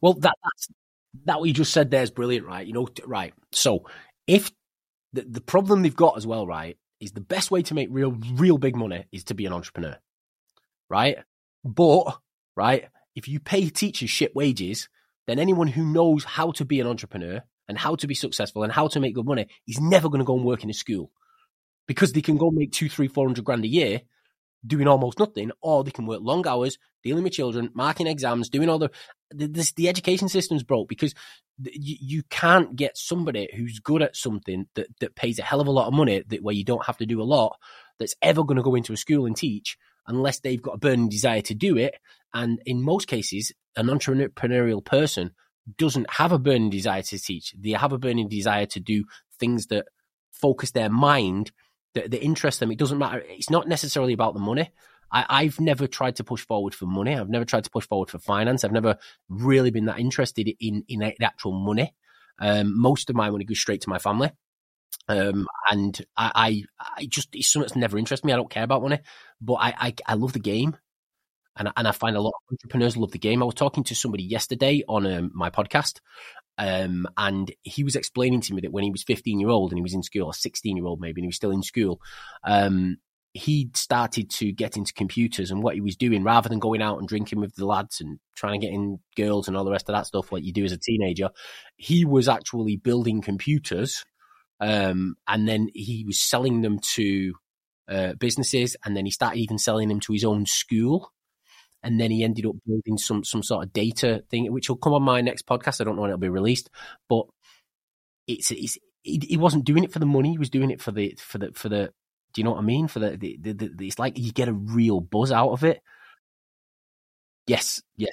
Well, that that's that what you just said there is brilliant, right? You know, right. So if the, the problem they've got as well, right, is the best way to make real real big money is to be an entrepreneur, right? But right, if you pay teachers shit wages, then anyone who knows how to be an entrepreneur and how to be successful and how to make good money is never going to go and work in a school because they can go make two, three, four hundred grand a year doing almost nothing, or they can work long hours, dealing with children, marking exams, doing all the the, the education system's broke because you, you can't get somebody who's good at something that, that pays a hell of a lot of money that where you don't have to do a lot that's ever going to go into a school and teach unless they've got a burning desire to do it. And in most cases, an entrepreneurial person doesn't have a burning desire to teach. They have a burning desire to do things that focus their mind, that, that interest them. It doesn't matter. It's not necessarily about the money. I, have never tried to push forward for money. I've never tried to push forward for finance. I've never really been that interested in in actual money. Um, most of my money goes straight to my family. Um, and I, I, I, just it's something that's never interested me. I don't care about money, but I, I, I love the game, and and I find a lot of entrepreneurs love the game. I was talking to somebody yesterday on um, my podcast, um, and he was explaining to me that when he was 15 year old and he was in school, or 16 year old maybe, and he was still in school, um, he started to get into computers and what he was doing rather than going out and drinking with the lads and trying to get in girls and all the rest of that stuff like you do as a teenager he was actually building computers um, and then he was selling them to uh, businesses and then he started even selling them to his own school. And then he ended up building some some sort of data thing which will come on my next podcast. I don't know when it'll be released but it's, it's he, he wasn't doing it for the money. He was doing it for the for the for the do you know what I mean? For the, the, the, the, it's like you get a real buzz out of it. Yes, yes.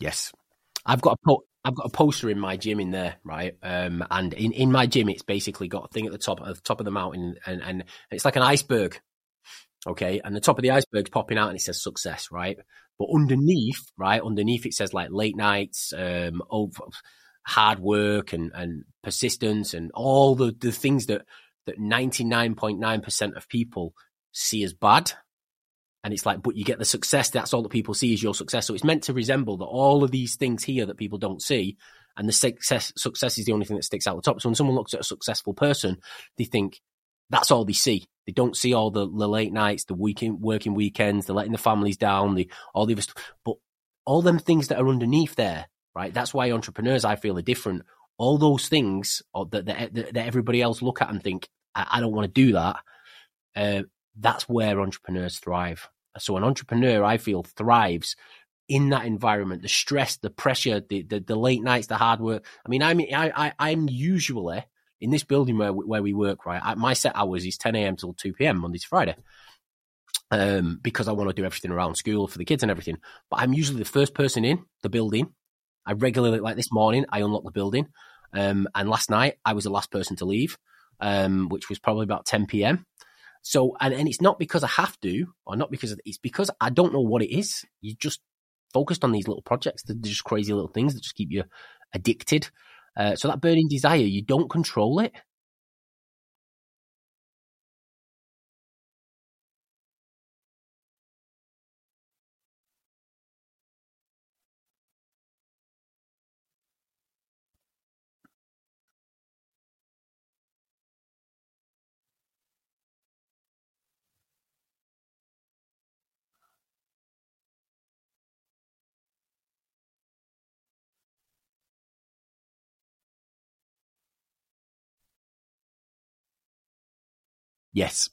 Yes, I've got a po- I've got a poster in my gym in there, right? Um, and in, in my gym, it's basically got a thing at the top at the top of the mountain, and, and it's like an iceberg, Okay. And the top of the iceberg's popping out and it says success, right? But underneath, right, underneath it says like late nights, um, over, hard work and, and persistence and all the, the things that, that 99.9% of people see as bad. And it's like, but you get the success. That's all that people see is your success. So it's meant to resemble that all of these things here that people don't see and the success, success is the only thing that sticks out the top. So when someone looks at a successful person, they think that's all they see. They don't see all the, the late nights, the weekend working weekends, they're letting the families down, the all the other stuff. But all them things that are underneath there, right? That's why entrepreneurs, I feel, are different. All those things that, that, that everybody else look at and think, I, I don't want to do that. Uh, that's where entrepreneurs thrive. So an entrepreneur, I feel, thrives in that environment. The stress, the pressure, the, the, the late nights, the hard work. I mean, I mean, I, I I'm usually in this building where where we work, right? my set hours is 10 a.m. till 2 p.m. Monday to Friday. Um, because I want to do everything around school for the kids and everything. But I'm usually the first person in the building. I regularly, like this morning, I unlock the building. Um, and last night I was the last person to leave, um, which was probably about 10 p.m. So, and, and it's not because I have to, or not because of, it's because I don't know what it is. You just focused on these little projects. They're just crazy little things that just keep you addicted. Uh, so that burning desire, you don't control it. Yes.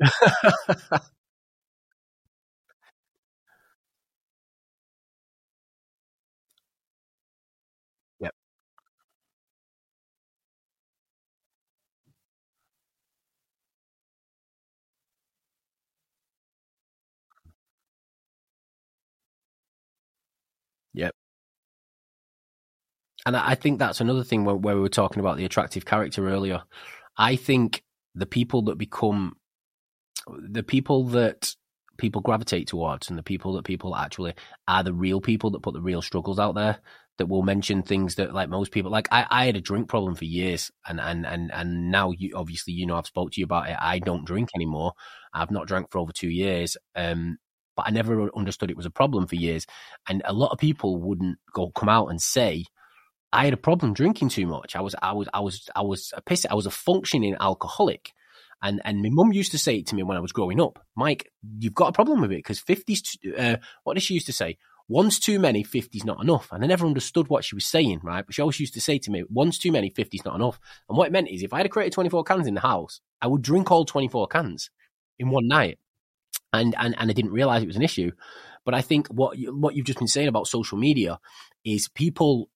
[LAUGHS] yep. Yep. And I think that's another thing where, where we were talking about the attractive character earlier. I think the people that become the people that people gravitate towards and the people that people actually are the real people that put the real struggles out there that will mention things that like most people like I, I had a drink problem for years and and and and now you obviously you know I've spoke to you about it. I don't drink anymore. I've not drank for over two years um but I never understood it was a problem for years. And a lot of people wouldn't go come out and say I had a problem drinking too much. I was I was I was I was a piss I was a functioning alcoholic and and my mum used to say it to me when I was growing up, Mike, you've got a problem with it because 50s, uh, what did she used to say? One's too many, 50's not enough. And I never understood what she was saying, right? But she always used to say to me, one's too many, 50's not enough. And what it meant is if I had created 24 cans in the house, I would drink all 24 cans in one night. And, and, and I didn't realize it was an issue. But I think what, you, what you've just been saying about social media is people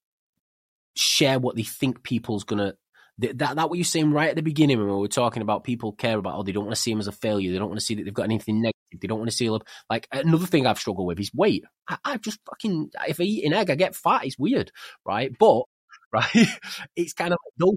share what they think people's going to that, that what you're saying right at the beginning when we were talking about people care about, oh, they don't want to see him as a failure. They don't want to see that they've got anything negative. They don't want to see, like, another thing I've struggled with is weight. I, I just fucking, if I eat an egg, I get fat. It's weird, right? But, [LAUGHS] right, it's kind of those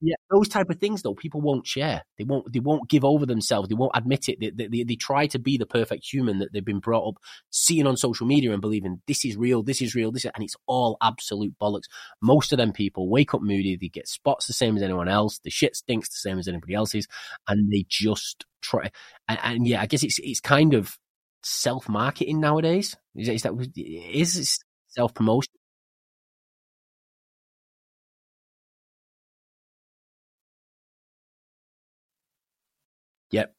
yeah, those type of things though, people won't share. They won't. They won't give over themselves. They won't admit it. They, they, they, they, try to be the perfect human that they've been brought up seeing on social media and believing this is real, this is real, this is, and it's all absolute bollocks. Most of them people wake up moody. They get spots the same as anyone else. The shit stinks the same as anybody else's, and they just try. And, and yeah, I guess it's it's kind of self marketing nowadays. Is, is that is self promotion? Yep.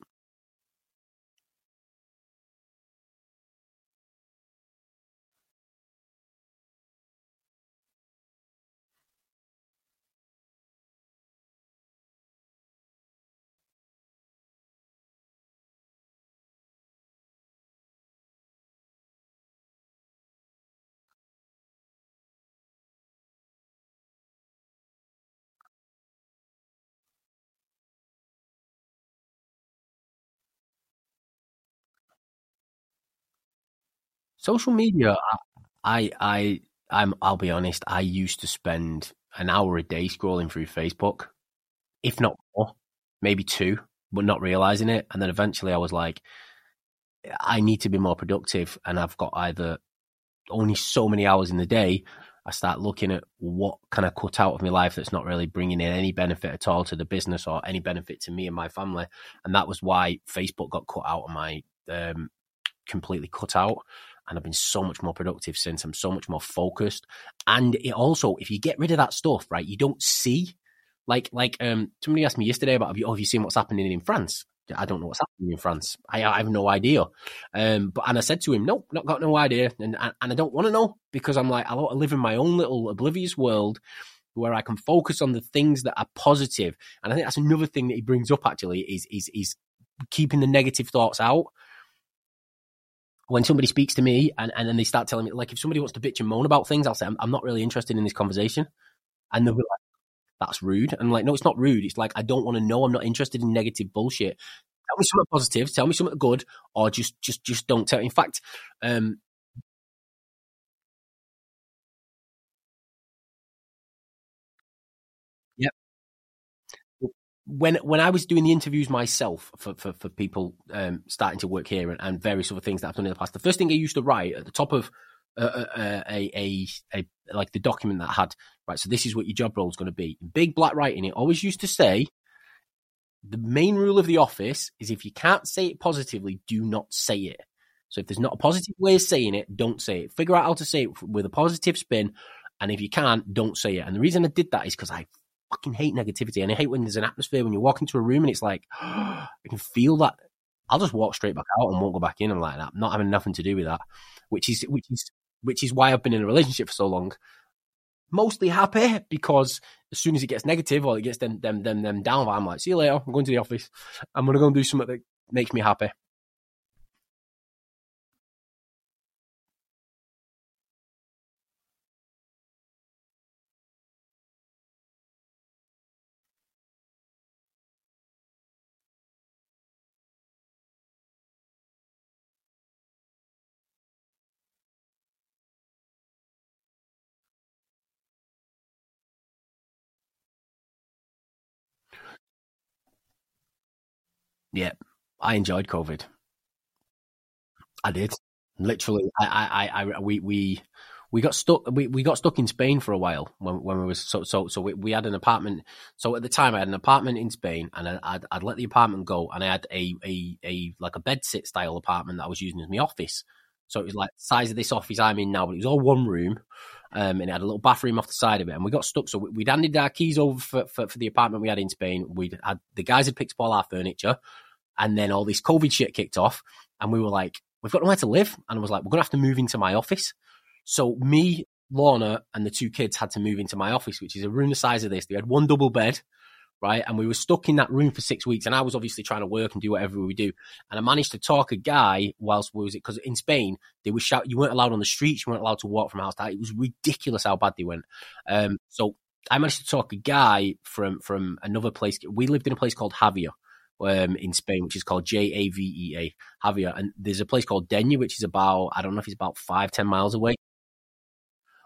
Social media, I, I, I'm, I'll be honest, I used to spend an hour a day scrolling through Facebook, if not more, maybe two, but not realizing it. And then eventually I was like, I need to be more productive. And I've got either only so many hours in the day. I start looking at what can I cut out of my life that's not really bringing in any benefit at all to the business or any benefit to me and my family. And that was why Facebook got cut out of my, um, completely cut out and I've been so much more productive since. I'm so much more focused. And it also, if you get rid of that stuff, right, you don't see like like um somebody asked me yesterday about have you, oh, have you seen what's happening in France? I don't know what's happening in France. I, I have no idea. Um, but and I said to him, nope, not got no idea, and and, I don't want to know because I'm like I live in my own little oblivious world where I can focus on the things that are positive. And I think that's another thing that he brings up actually is is is keeping the negative thoughts out when somebody speaks to me and, and then they start telling me, like, if somebody wants to bitch and moan about things, I'll say, I'm, I'm not really interested in this conversation. And they'll be like, that's rude. And I'm like, no, it's not rude. It's like, I don't want to know. I'm not interested in negative bullshit. Tell me something positive. Tell me something good, or just, just, just don't tell. In fact, um, when when I was doing the interviews myself for for, for people um, starting to work here and, and, various other things that I've done in the past, the first thing I used to write at the top of uh, uh, uh a, a, a like the document that I had right. So this is what your job role is going to be. Big black writing. It always used to say the main rule of the office is if you can't say it positively, do not say it. So if there's not a positive way of saying it, don't say it. Figure out how to say it with a positive spin. And if you can't, don't say it. And the reason I did that is because I fucking hate negativity and I hate when there's an atmosphere when you walk into a room and it's like [GASPS] I can feel that. I'll just walk straight back out and won't go back in and like that. not having nothing to do with that. Which is which is which is why I've been in a relationship for so long. Mostly happy because as soon as it gets negative or it gets them them them them down, I'm like, see you later. I'm going to the office. I'm gonna go and do something that makes me happy. Yeah, I enjoyed COVID. I did. Literally, I, I, I, we, we, we got stuck. We, we got stuck in Spain for a while when, when we was so so so we, we had an apartment. So at the time, I had an apartment in Spain, and I, I'd, I'd let the apartment go, and I had a a, a like a bed sit style apartment that I was using as my office. So it was like size of this office I'm in now, but it was all one room. Um, and it had a little bathroom off the side of it, and we got stuck. So we'd handed our keys over for, for, for the apartment we had in Spain. We had the guys had picked up all our furniture, and then all this COVID shit kicked off, and we were like, we've got nowhere to live. And I was like, we're going to have to move into my office. So me, Lorna, and the two kids had to move into my office, which is a room the size of this. They had one double bed, right? And we were stuck in that room for six weeks. And I was obviously trying to work and do whatever we do. And I managed to talk a guy whilst we was it because in Spain they were shout you weren't allowed on the streets, you weren't allowed to walk from house to house. It was ridiculous how bad they went. Um, so I managed to talk a guy from from another place. We lived in a place called Javea um, in Spain, which is called J A V E A, Javea. And there's a place called Denia, which is about, I don't know if it's about five, ten miles away.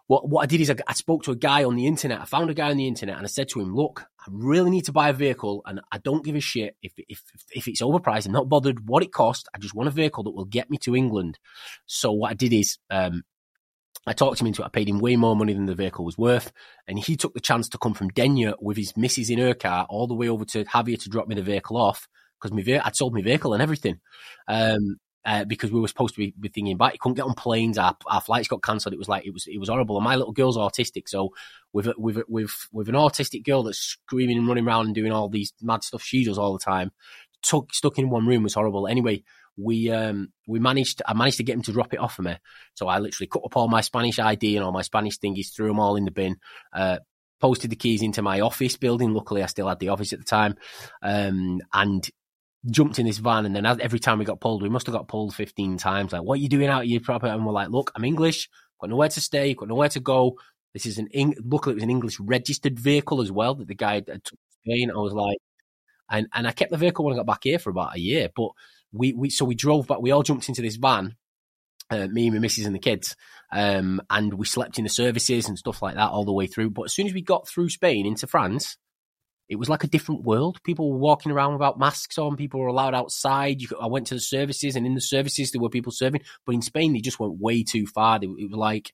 What, what I did is I, I, spoke to a guy on the internet. I found a guy on the internet and I said to him, look, I really need to buy a vehicle and I don't give a shit if, if, if it's overpriced. I'm not bothered what it costs. I just want a vehicle that will get me to England. So what I did is, um, I talked him into it. I paid him way more money than the vehicle was worth. And he took the chance to come from Denia with his missus in her car all the way over to Javea to drop me the vehicle off because my I'd sold my vehicle and everything. Um, uh, because we were supposed to be, be thinking back. He couldn't get on planes. Our, our flights got cancelled. It was like it was it was horrible. And my little girl's autistic, so with with with with an autistic girl that's screaming and running around and doing all these mad stuff she does all the time, stuck stuck in one room was horrible. Anyway, we um we managed I managed to get him to drop it off for me. So I literally cut up all my Spanish ID and all my Spanish thingies, threw them all in the bin, uh, posted the keys into my office building. Luckily, I still had the office at the time, um, and jumped in this van. And then every time we got pulled, we must have got pulled fifteen times. Like, what are you doing out of your property? And we're like, look, I'm English, got nowhere to stay, got nowhere to go. This is an Eng- luckily it was an English registered vehicle as well that the guy had took Spain. I was like, and and I kept the vehicle when I got back here for about a year, but we, we so we drove back. We all jumped into this van, uh, me, my missus, and the kids, um, and we slept in the services and stuff like that all the way through. But as soon as we got through Spain into France, it was like a different world. People were walking around without masks on. People were allowed outside. Could, I went to the services, and in the services there were people serving. But in Spain, they just went way too far. They, it was like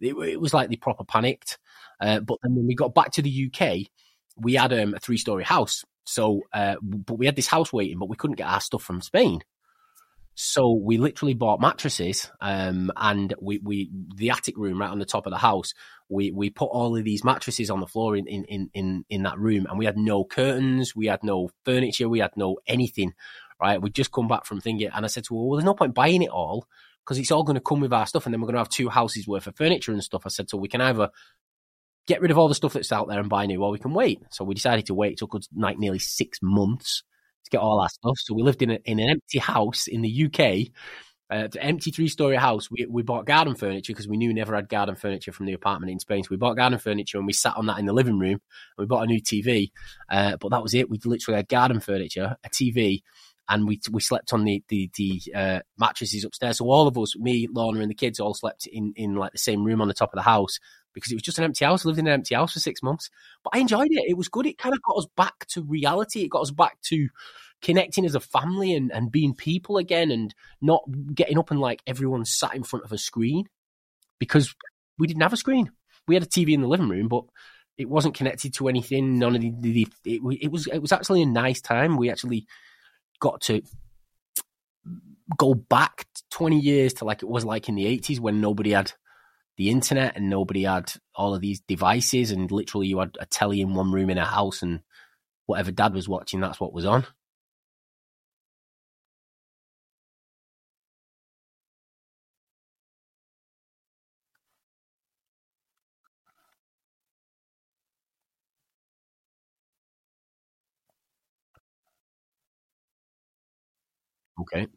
it, it, was like they proper panicked. Uh, but then when we got back to the UK, we had um, a three story house so, uh, but we had this house waiting, but we couldn't get our stuff from Spain. So we literally bought mattresses, um, and we, we, the attic room right on the top of the house, we, we put all of these mattresses on the floor in, in, in, in that room and we had no curtains, we had no furniture, we had no anything, right? We'd just come back from thinking, and I said to her, well, there's no point buying it all because it's all going to come with our stuff and then we're going to have two houses worth of furniture and stuff. I said, so we can either get rid of all the stuff that's out there and buy new, or we can wait. So we decided to wait. It took us like nearly six months to get all our stuff. So we lived in, a, in an empty house in the UK, uh, an empty three story house. We, we bought garden furniture because we knew we never had garden furniture from the apartment in Spain. So we bought garden furniture and we sat on that in the living room. we bought a new TV, uh, but that was it. We literally had garden furniture, a TV, and we we slept on the the, the uh, mattresses upstairs. So all of us, me, Lorna, and the kids, all slept in in like the same room on the top of the house because it was just an empty house. I lived in an empty house for six months, but I enjoyed it. It was good. It kind of got us back to reality. It got us back to connecting as a family and, and being people again and not getting up and like everyone sat in front of a screen because we didn't have a screen. We had a TV in the living room, but it wasn't connected to anything. None of the, the it, it was it was actually a nice time. We actually got to go back 20 years to like it was like in the 80s when nobody had the internet and nobody had all of these devices and literally you had a telly in one room in a house and whatever dad was watching that's what was on Okay.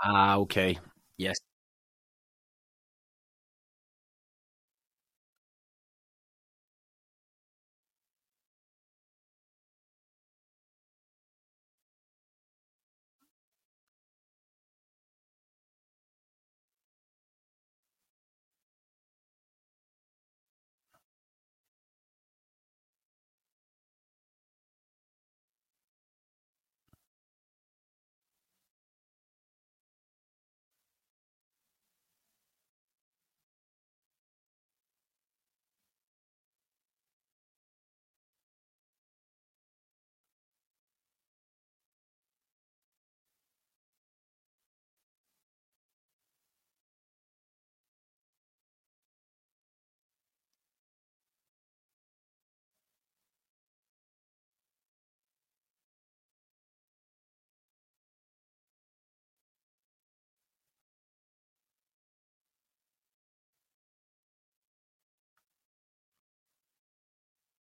Ah, okay. Yes.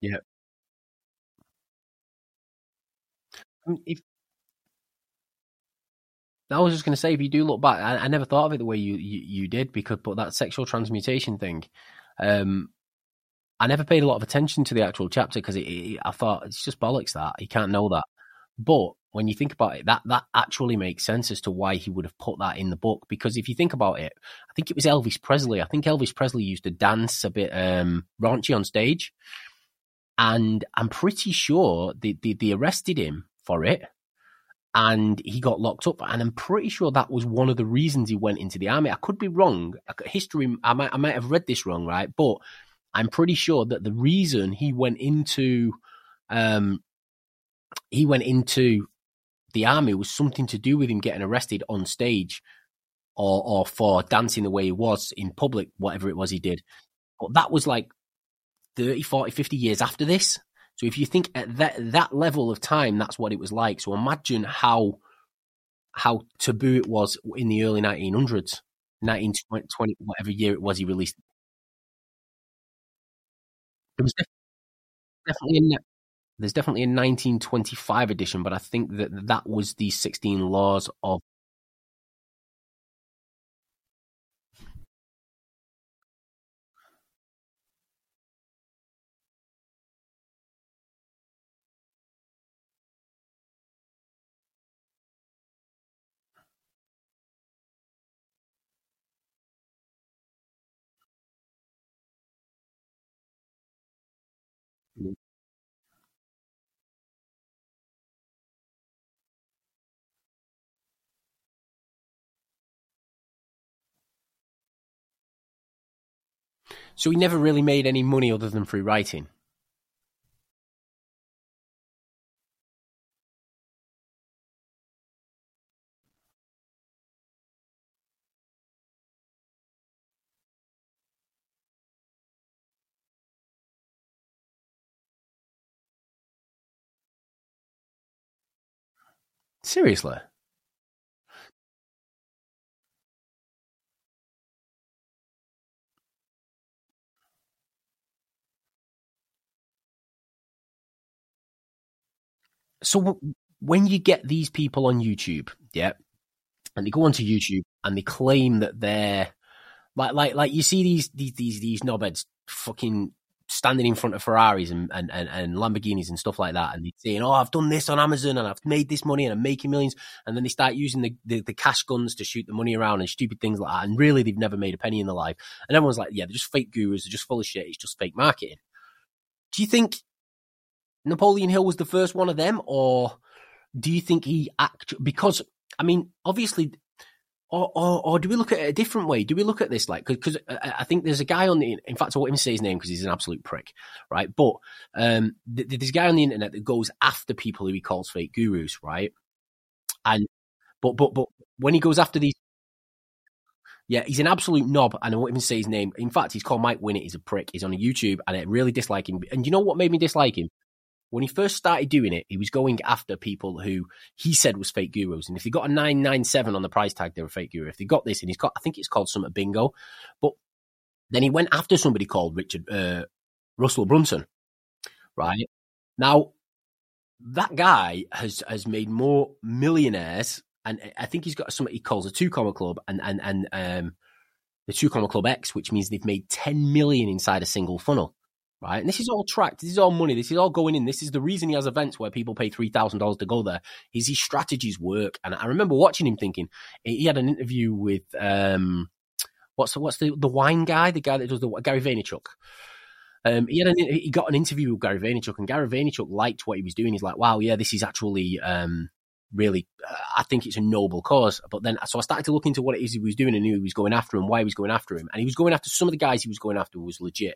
Yeah. If I was just going to say, if you do look back, I, I, never thought of it the way you, you, you did because, but that sexual transmutation thing, um, I never paid a lot of attention to the actual chapter because I thought it's just bollocks that he can't know that. But when you think about it, that that actually makes sense as to why he would have put that in the book. Because if you think about it, I think it was Elvis Presley. I think Elvis Presley used to dance a bit um, raunchy on stage, and I'm pretty sure they, they, they arrested him for it and he got locked up. And I'm pretty sure that was one of the reasons he went into the army. I could be wrong. History, I might, I might have read this wrong, right? But I'm pretty sure that the reason he went into, um, he went into the army was something to do with him getting arrested on stage, or or for dancing the way he was in public, whatever it was he did. But that was like 30, 40, 50 years after this. So if you think at that that level of time, that's what it was like. So imagine how how taboo it was in the early 1900s, 1920, whatever year it was he released. There was definitely there's definitely a 1925 edition, but I think that that was the 16 laws of So he never really made any money other than through writing. Seriously? So when you get these people on YouTube, yeah, and they go onto YouTube and they claim that they're like like like you see these these these these knobheads fucking standing in front of Ferraris and, and, and, and Lamborghinis and stuff like that, and they're saying, "Oh, I've done this on Amazon and I've made this money and I'm making millions. and then they start using the, the, the cash guns to shoot the money around and stupid things like that, and really they've never made a penny in their life. And everyone's like, "Yeah, they're just fake gurus. They're just full of shit. It's just fake marketing." Do you think Napoleon Hill was the first one of them, or do you think he act because I mean, obviously or, or, or, do we look at it a different way? Do we look at this like because I think there's a guy on the in fact I won't even say his name because he's an absolute prick, right? But um, there's a guy on the internet that goes after people who he calls fake gurus, right? And But but but when he goes after these, yeah, he's an absolute knob, and I won't even say his name. In fact, he's called Mike Winnet. He's a prick. He's on YouTube, and I really dislike him. And you know what made me dislike him? When he first started doing it, he was going after people who he said was fake gurus. And if they got a 997 on the price tag, they were fake guru. If they got this, and he's got, I think it's called something bingo. But then he went after somebody called Richard, uh, Russell Brunson, right? Now, that guy has has made more millionaires, and I think he's got something he calls a two comma club, and and and um, the two comma club X, which means they've made ten million inside a single funnel, right? And this is all tracked. This is all money. This is all going in. This is the reason he has events where people pay three thousand dollars to go there. Is his strategies work? And I remember watching him thinking he had an interview with um, what's the, what's the the wine guy, the guy that does the Gary Vaynerchuk. Um, he had an, he got an interview with Gary Vaynerchuk, and Gary Vaynerchuk liked what he was doing. He's like, "Wow, yeah, this is actually um, really. Uh, I think it's a noble cause." But then, so I started to look into what it is he was doing, and who he was going after, and why he was going after him. And he was going after some of the guys he was going after was legit.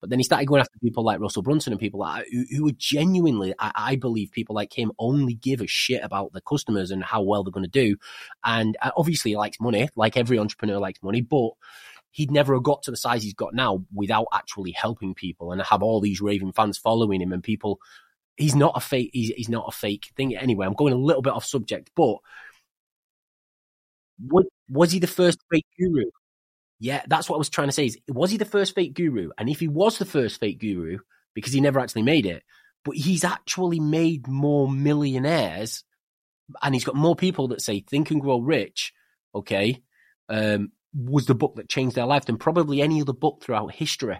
But then he started going after people like Russell Brunson and people like who, who are genuinely, I, I, believe, people like him only give a shit about the customers and how well they're going to do. And uh, obviously, he likes money, like every entrepreneur likes money, but he'd never have got to the size he's got now without actually helping people and have all these raving fans following him and people. He's not a fake. He's, he's not a fake thing. Anyway, I'm going a little bit off subject, but was, was he the first fake guru? Yeah, that's what I was trying to say. Is was he the first fake guru? And if he was the first fake guru, because he never actually made it, but he's actually made more millionaires, and he's got more people that say "Think and Grow Rich." Okay, um, was the book that changed their life than probably any other book throughout history.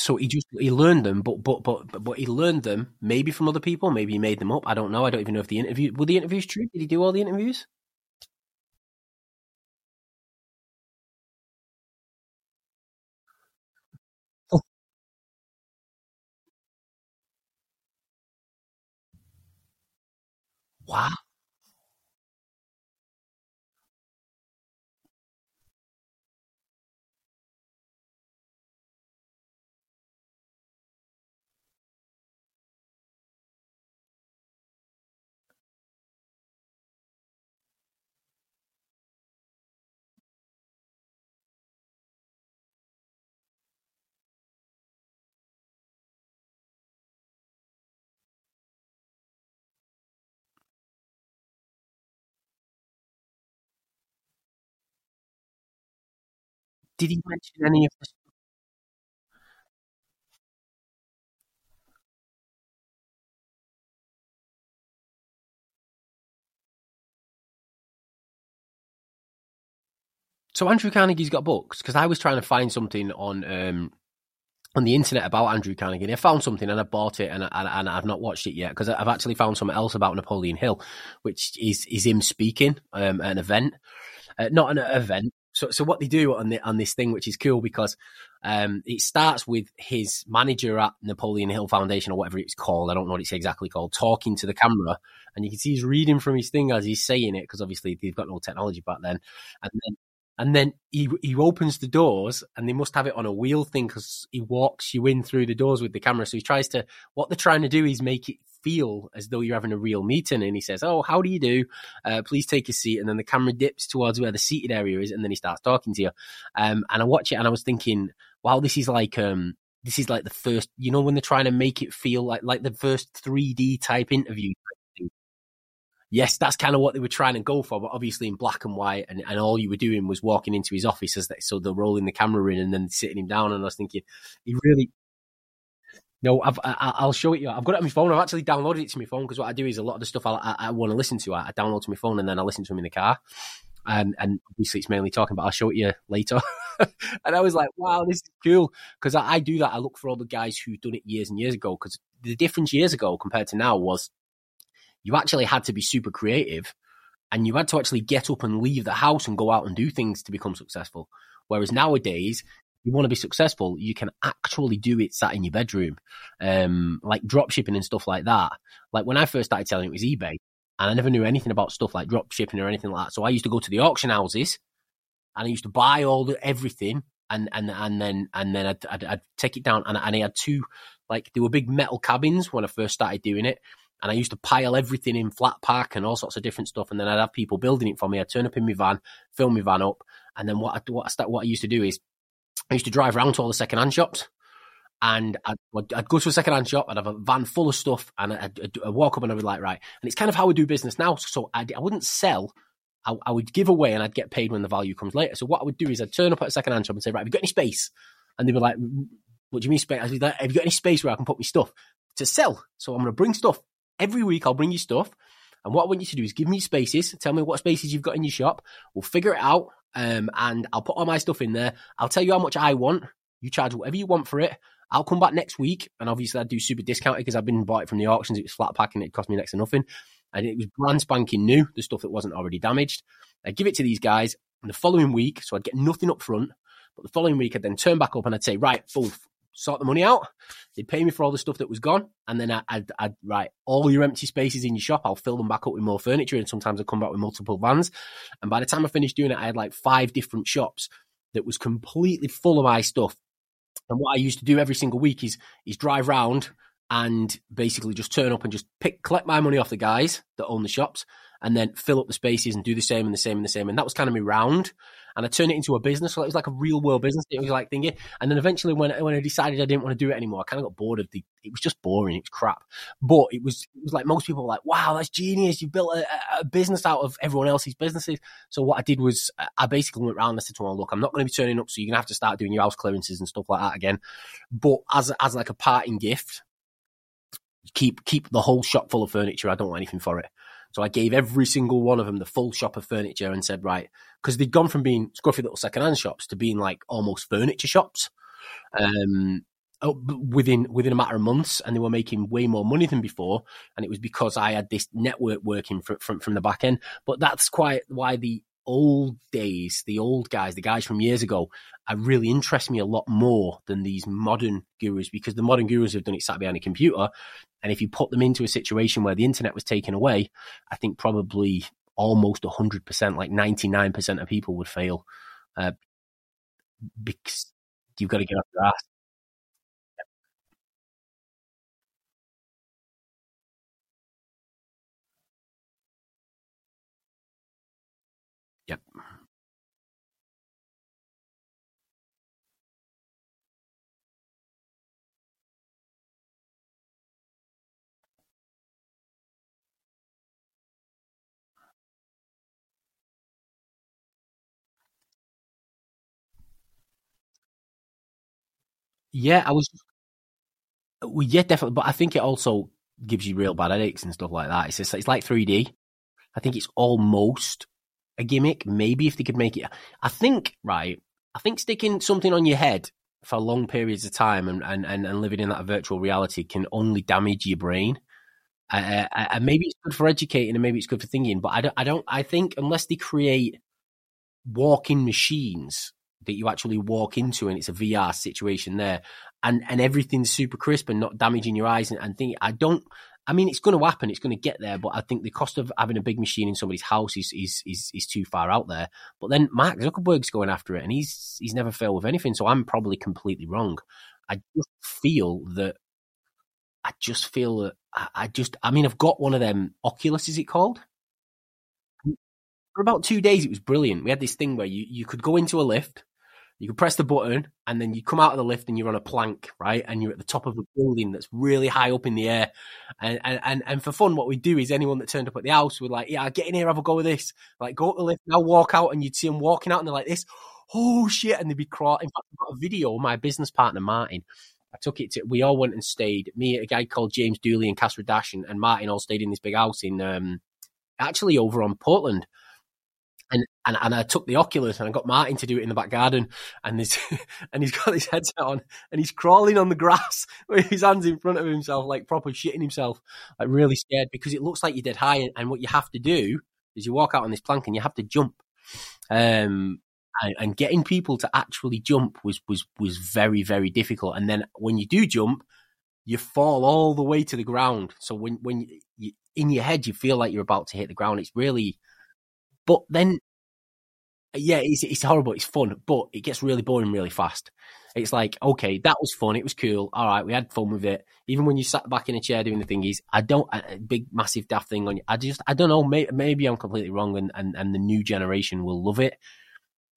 So he just he learned them, but but but but he learned them maybe from other people, maybe he made them up. I don't know. I don't even know if the interview were the interviews true. Did he do all the interviews? Oh. Wow. Did he mention any of this? So Andrew Carnegie's got books because I was trying to find something on um, on the internet about Andrew Carnegie. And I found something and I bought it and, I, and I've not watched it yet because I've actually found something else about Napoleon Hill, which is is him speaking um, at an event, uh, not an event, so, so what they do on the on this thing, which is cool because um, it starts with his manager at Napoleon Hill Foundation or whatever it's called. I don't know what it's exactly called, talking to the camera, and you can see he's reading from his thing as he's saying it because obviously they've got no technology back then. And then and then he he opens the doors, and they must have it on a wheel thing because he walks you in through the doors with the camera. So he tries to what they're trying to do is make it feel as though you're having a real meeting. And he says, "Oh, how do you do? Uh, please take a seat." And then the camera dips towards where the seated area is, and then he starts talking to you. Um, and I watch it, and I was thinking, "Wow, this is like." Um, this is like the first, you know, when they're trying to make it feel like like the first 3D type interview yes, that's kind of what they were trying to go for, but obviously in black and white, and, and all you were doing was walking into his office as they, so they're rolling the camera in and then sitting him down. And I was thinking, he really, no, I've, I, will show it you. I've got it on my phone. I've actually downloaded it to my phone because what I do is a lot of the stuff I, I, I want to listen to, I, I, download to my phone and then I listen to them in the car. And, and obviously it's mainly talking, but I'll show it you later. [LAUGHS] and I was like, wow, this is cool. Because I, I, do that. I look for all the guys who've done it years and years ago. Because the difference years ago compared to now was you actually had to be super creative and you had to actually get up and leave the house and go out and do things to become successful. Whereas nowadays, you want to be successful, you can actually do it sat in your bedroom, um, like drop shipping and stuff like that. Like when I first started selling, it was eBay, and I never knew anything about stuff like drop shipping or anything like that. So I used to go to the auction houses, and I used to buy all the everything, and and and then and then I'd, I'd, I'd take it down, and, and I had two like there were big metal cabins when I first started doing it. And I used to pile everything in flat pack and all sorts of different stuff. And then I'd have people building it for me. I'd turn up in my van, fill my van up. And then what I, what I, start, what I used to do is I used to drive around to all the secondhand shops and I'd, I'd, go to a secondhand shop, I'd have a van full of stuff, and I'd, I'd, walk up and I'd be like, right. And it's kind of how we do business now. So I, I wouldn't sell, I, I, would give away and I'd get paid when the value comes later. So what I would do is I'd turn up at a secondhand shop and say, right, have you got any space? And they'd be like, what do you mean space? I'd be like, have you got any space where I can put my stuff to sell? So I'm going to bring stuff. Every week I'll bring you stuff. And what I want you to do is give me spaces, tell me what spaces you've got in your shop. We'll figure it out. Um, and I'll put all my stuff in there. I'll tell you how much I want. You charge whatever you want for it. I'll come back next week, and obviously I'd do super discounted because I've been bought it from the auctions. It was flat packing; it cost me next to nothing, and it was brand spanking new, the stuff that wasn't already damaged. I'd give it to these guys, and the following week, so I'd get nothing up front, but the following week I'd then turn back up and I'd say, right, full, sort the money out. They'd pay me for all the stuff that was gone, and then I'd, I'd, I'd right all your empty spaces in your shop. I'll fill them back up with more furniture, and sometimes I'd come back with multiple vans. And by the time I finished doing it, I had like five different shops that was completely full of my stuff and what I used to do every single week is is drive round and basically just turn up and just pick collect my money off the guys that own the shops and then fill up the spaces and do the same and the same and the same. And that was kind of me round. And I turned it into a business. So it was like a real world business. It was like thinking. And then eventually when, when I decided I didn't want to do it anymore, I kind of got bored of the, it was just boring. It was crap. But it was, it was like most people were like, wow, that's genius. You built a, a business out of everyone else's businesses. So what I did was I basically went around and said to them, look, I'm not going to be turning up. So you're going to have to start doing your house clearances and stuff like that again. But as, as like a parting gift, keep, keep the whole shop full of furniture. I don't want anything for it. So I gave every single one of them the full shop of furniture and said, right, because they'd gone from being scruffy little secondhand shops to being like almost furniture shops. Um, within within a matter of months, and they were making way more money than before. And it was because I had this network working from from, from the back end. But that's quite why the old days, the old guys, the guys from years ago, are really interest me a lot more than these modern gurus because the modern gurus have done it sat behind a computer. And if you put them into a situation where the internet was taken away, I think probably almost 100%, like 99% of people would fail uh, because you've got to get off your ass. Yeah, I was. Well, yeah, definitely. But I think it also gives you real bad headaches and stuff like that. It's just, it's like 3D. I think it's almost a gimmick. Maybe if they could make it, I think right. I think sticking something on your head for long periods of time and, and, and, and living in that virtual reality can only damage your brain. Uh, and maybe it's good for educating and maybe it's good for thinking, but I don't, I don't, I think unless they create walking machines that you actually walk into and it's a VR situation there and, and everything's super crisp and not damaging your eyes and, and think I don't, I mean, it's going to happen. It's going to get there, but I think the cost of having a big machine in somebody's house is is is, is too far out there. But then Mark Zuckerberg's going after it, and he's he's never failed with anything. So I'm probably completely wrong. I just feel that. I just feel that I, I just. I mean, I've got one of them. Oculus, is it called? For about two days, it was brilliant. We had this thing where you you could go into a lift you can press the button and then you come out of the lift and you're on a plank, right? And you're at the top of a building that's really high up in the air. And and and, for fun, what we do is anyone that turned up at the house would like, yeah, get in here, have a go with this. Like go up the lift, now walk out, and you'd see them walking out and they're like this. Oh shit! And they'd be crawling. In fact, I've got a video. My business partner Martin, I took it to. We all went and stayed. Me, a guy called James Dooley and Casper Dash, and, and Martin all stayed in this big house in um, actually over on Portland and, and and I took the Oculus and I got Martin to do it in the back garden, and he's [LAUGHS] and he's got his headset on and he's crawling on the grass [LAUGHS] with his hands in front of himself, like proper shitting himself, like really scared because it looks like you're dead high, and, and what you have to do is you walk out on this plank and you have to jump. Um, and, and getting people to actually jump was was was very very difficult. And then when you do jump, you fall all the way to the ground. So when when you, in your head you feel like you're about to hit the ground, it's really. But then, yeah, it's it's horrible. It's fun, but it gets really boring really fast. It's like, okay, that was fun. It was cool. All right, we had fun with it. Even when you sat back in a chair doing the thingies, I don't a big massive daft thing on you. I just I don't know. Maybe, maybe I'm completely wrong, and, and and the new generation will love it.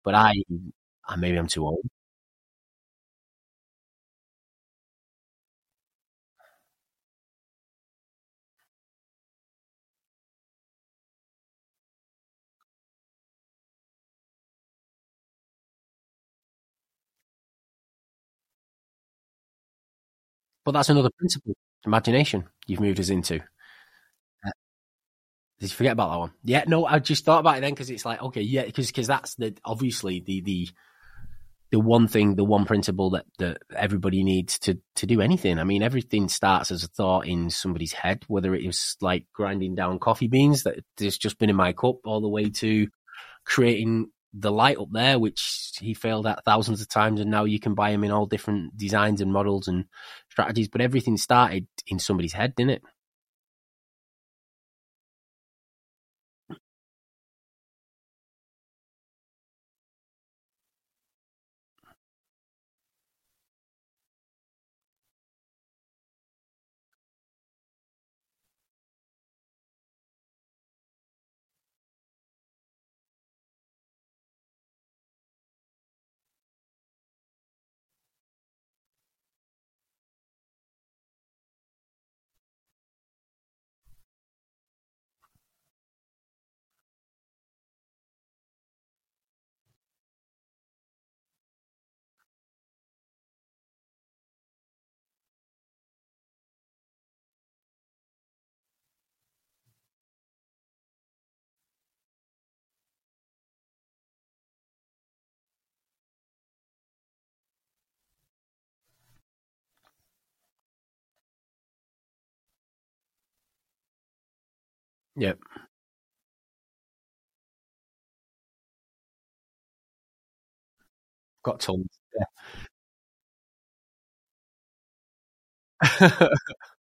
But I, I maybe I'm too old. But that's another principle: imagination. You've moved us into. Uh, did you forget about that one? Yeah, no, I just thought about it then because it's like, okay, yeah, because because that's the obviously the the the one thing, the one principle that that everybody needs to to do anything. I mean, everything starts as a thought in somebody's head, whether it is like grinding down coffee beans that has just been in my cup, all the way to creating the light up there, which he failed at thousands of times, and now you can buy them in all different designs and models and strategies. But everything started in somebody's head, didn't it? Yep. Got tons. Yeah. [LAUGHS]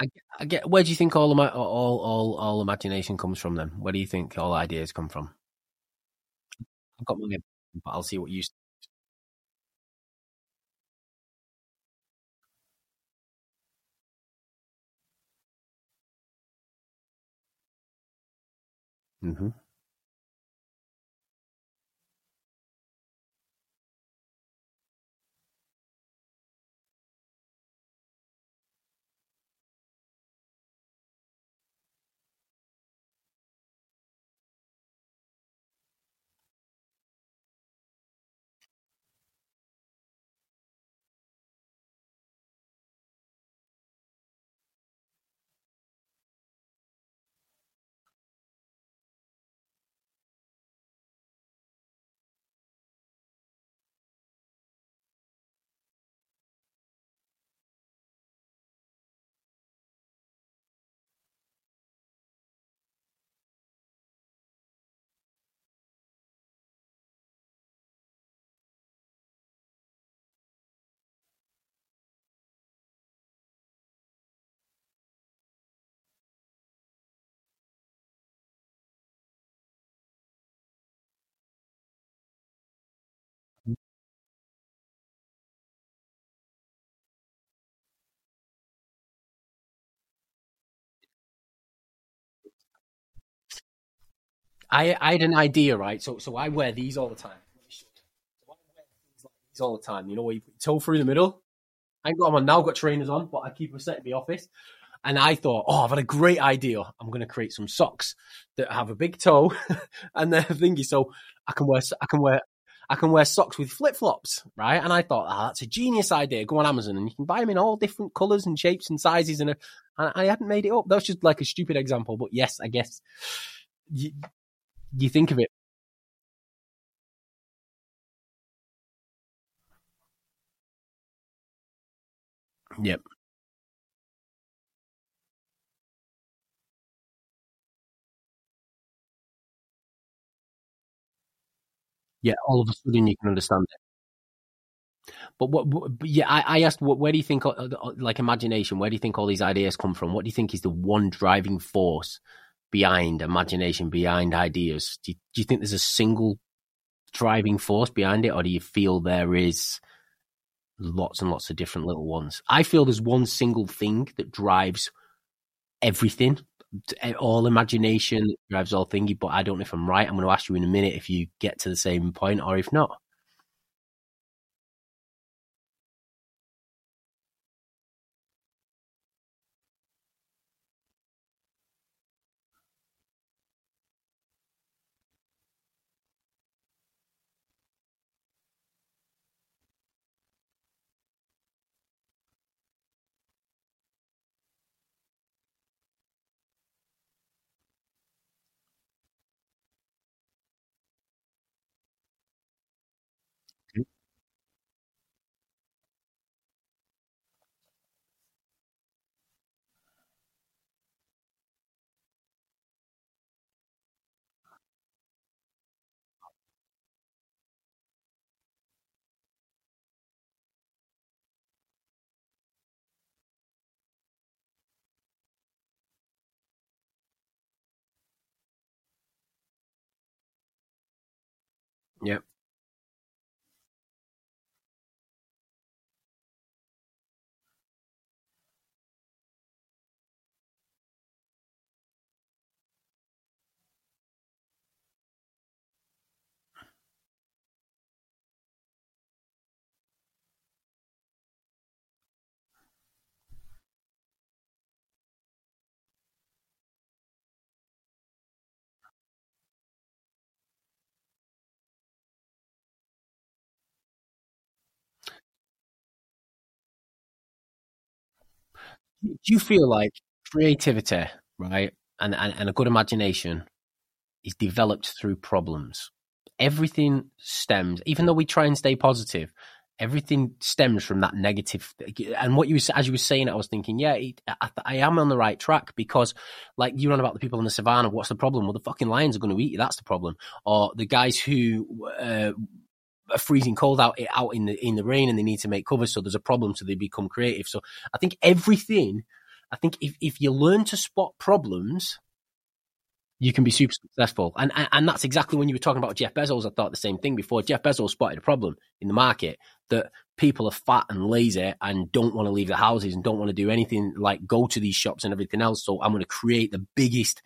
I, I get. Where do you think all, all all all imagination comes from? Then, where do you think all ideas come from? I've got my, but I'll see what you. Mm-hmm. I I had an idea, right? So so I wear these all the time. These all the time. You know, where you put toe through the middle. I ain't got them on now. Got trainers on, but I keep them set in the office. And I thought, oh, I've had a great idea. I'm going to create some socks that have a big toe [LAUGHS] and they're thingy, so I can wear I can wear I can wear socks with flip flops, right? And I thought, oh, that's a genius idea. Go on Amazon and you can buy them in all different colors and shapes and sizes. And, uh, and I hadn't made it up. That was just like a stupid example, but yes, I guess you think of it. Yep. Yeah, all of a sudden you can understand it. But what? But yeah, I, I asked, what, where do you think, like imagination? Where do you think all these ideas come from? What do you think is the one driving force behind imagination, behind ideas? Do you, do you think there's a single driving force behind it, or do you feel there is lots and lots of different little ones? I feel there's one single thing that drives everything eh, all imagination drives all thingy, but I don't know if I'm right. I'm going to ask you in a minute if you get to the same point or if not. Do you feel like creativity, right, and, and, and a good imagination is developed through problems? Everything stems, even though we try and stay positive, everything stems from that negative. And what you, as you were saying, I was thinking, yeah, I, I am on the right track because, like, you run about the people in the savannah. What's the problem? Well, the fucking lions are going to eat you. That's the problem. Or the guys who uh, a freezing cold out out in the in the rain and they need to make covers so there's a problem so they become creative. So i think everything i think if, if you learn to spot problems you can be super successful. And, and and that's exactly when you were talking about jeff bezos i thought the same thing before. Jeff bezos spotted a problem in the market that people are fat and lazy and don't want to leave their houses and don't want to do anything like go to these shops and everything else. So i'm going to create the biggest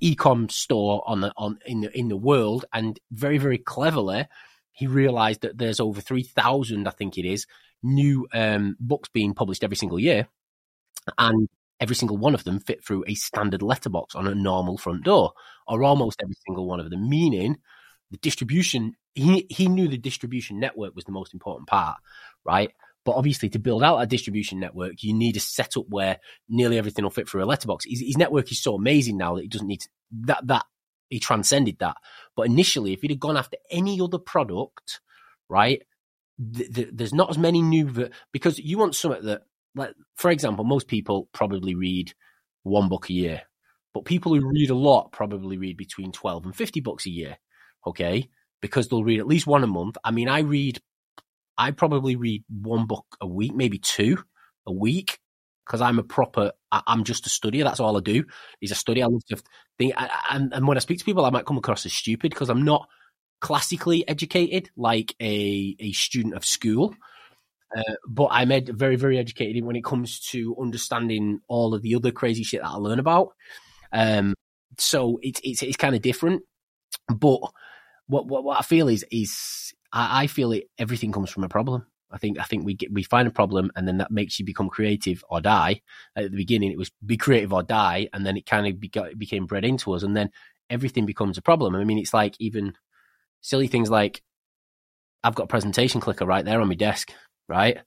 e-com store on the on in the in the world and very very cleverly he realized that there's over 3,000, I think it is, new um, books being published every single year. And every single one of them fit through a standard letterbox on a normal front door, or almost every single one of them, meaning the distribution, he, he knew the distribution network was the most important part, right? But obviously, to build out a distribution network, you need a setup where nearly everything will fit through a letterbox. His, his network is so amazing now that he doesn't need to, that that he transcended that. But initially, if he'd have gone after any other product, right, th- th- there's not as many new ver- because you want something that, like, for example, most people probably read one book a year, but people who read a lot probably read between twelve and fifty books a year. Okay, because they'll read at least one a month. I mean, I read, I probably read one book a week, maybe two a week because I'm a proper, I, am just a studier. That's all I do is a study. I love to think, and, and when I speak to people, I might come across as stupid because I'm not classically educated like a, a student of school. Uh, but I'm ed- very, very educated when it comes to understanding all of the other crazy shit that I learn about. Um, so it's it's it's kind of different. But what, what what I feel is is I, I feel it. Everything comes from a problem. I think I think we get we find a problem and then that makes you become creative or die. At the beginning, it was be creative or die, and then it kind of beca- became bred into us, and then everything becomes a problem. I mean, it's like even silly things like I've got a presentation clicker right there on my desk, right?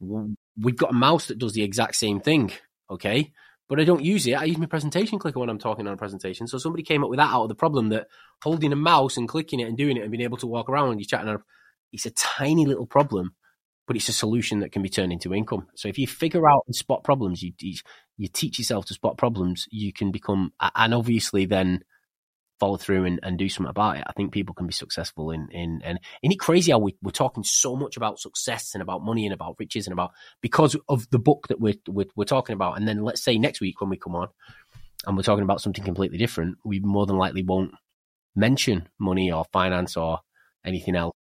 We've got a mouse that does the exact same thing, okay? But I don't use it. I use my presentation clicker when I'm talking on a presentation. So somebody came up with that out of the problem that holding a mouse and clicking it and doing it and being able to walk around when you're chatting, it's a tiny little problem, but it's a solution that can be turned into income. So if you figure out and spot problems, you you teach yourself to spot problems, you can become, and obviously then follow through and, and do something about it. I think people can be successful in in and isn't it crazy how we, we're talking so much about success and about money and about riches and about because of the book that we're, we're, we're talking about. And then let's say next week when we come on and we're talking about something completely different, we more than likely won't mention money or finance or anything else.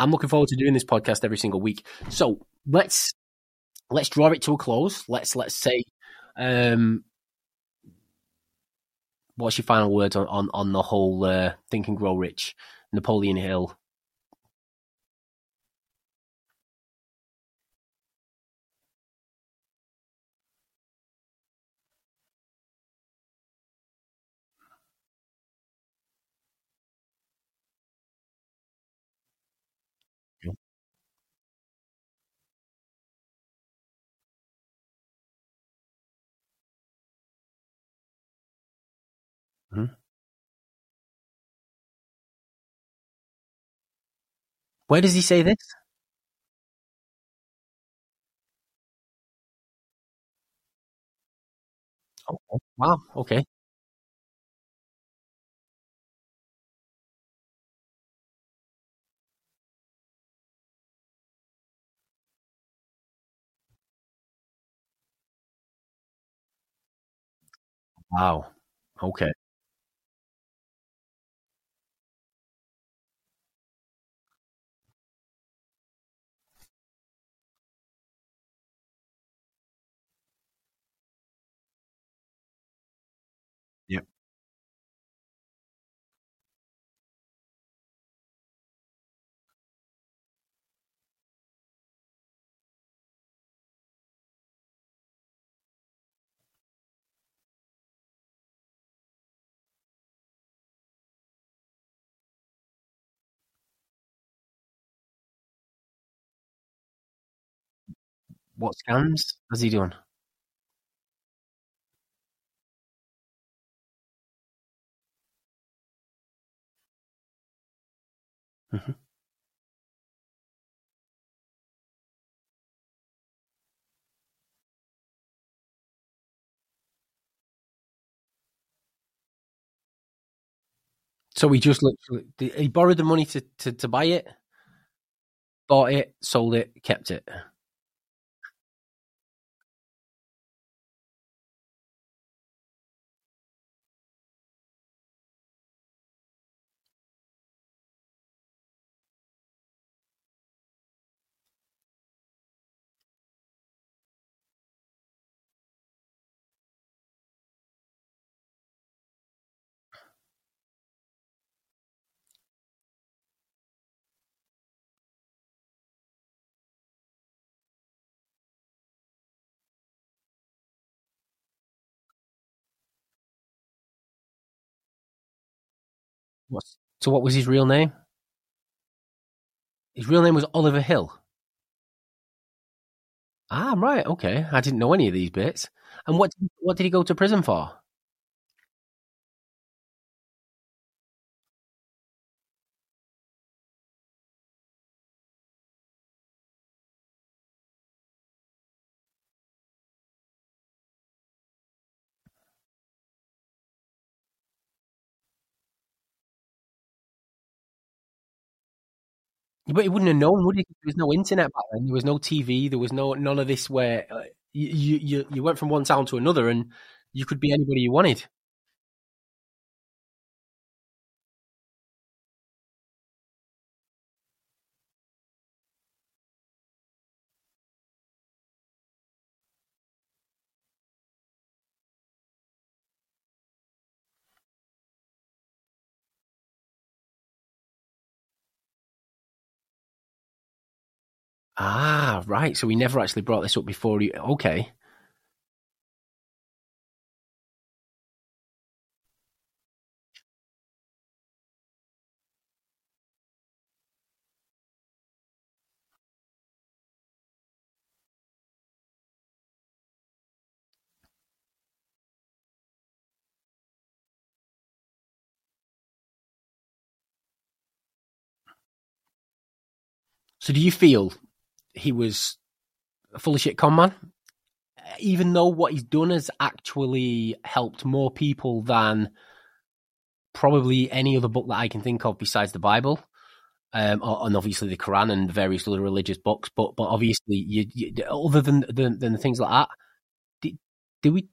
I'm looking forward to doing this podcast every single week. So let's let's draw it to a close. Let's let's say um, what's your final words on on, on the whole uh, Think and Grow Rich, Napoleon Hill? Mm-hmm. Where does he say this? Oh, wow. Okay. Wow. Okay. What scams How's he doing? Mm-hmm. So he just literally he borrowed the money to, to, to buy it, bought it, sold it, kept it. So what was his real name? His real name was Oliver Hill. Ah, right. Okay. I didn't know any of these bits. And what what did he go to prison for? But he wouldn't have known, would he? There was no internet back then. There was no TV. There was no none of this where uh, you you you went from one town to another and you could be anybody you wanted. Ah, right. So we never actually brought this up before. You... Okay. So do you feel he was a full of shit con man? Even though what he's done has actually helped more people than probably any other book that I can think of besides the Bible. Um, and obviously the Quran and various other religious books, but but obviously, you, you other than, than than things like that, do, do we?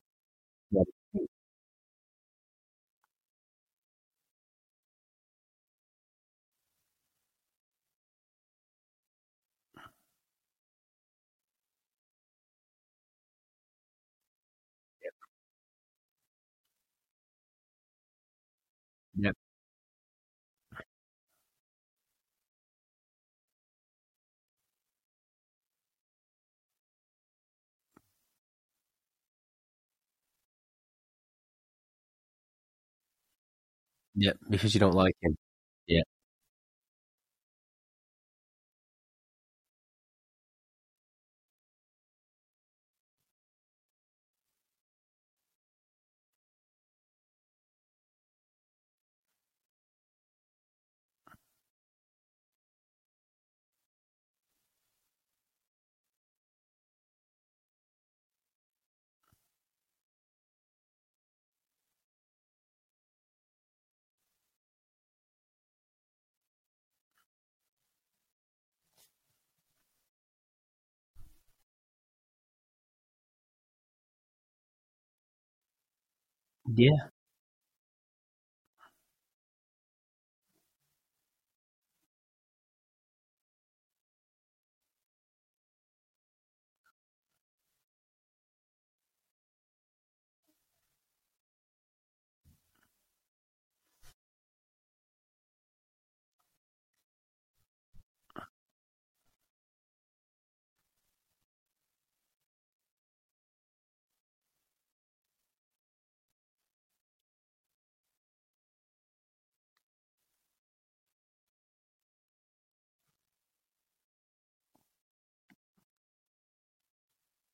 Yep. Yeah, because you don't like him. Yeah. Yeah.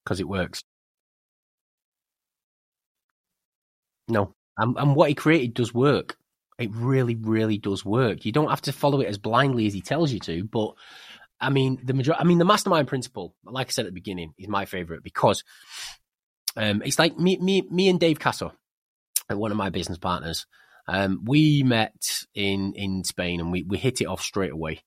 Because it works. No. And, and what he created does work. It really, really does work. You don't have to follow it as blindly as he tells you to, but I mean, the major- I mean, the mastermind principle, like I said at the beginning, is my favorite because um, it's like me, me, me and Dave Casser, one of my business partners. Um, we met in in Spain and we we hit it off straight away.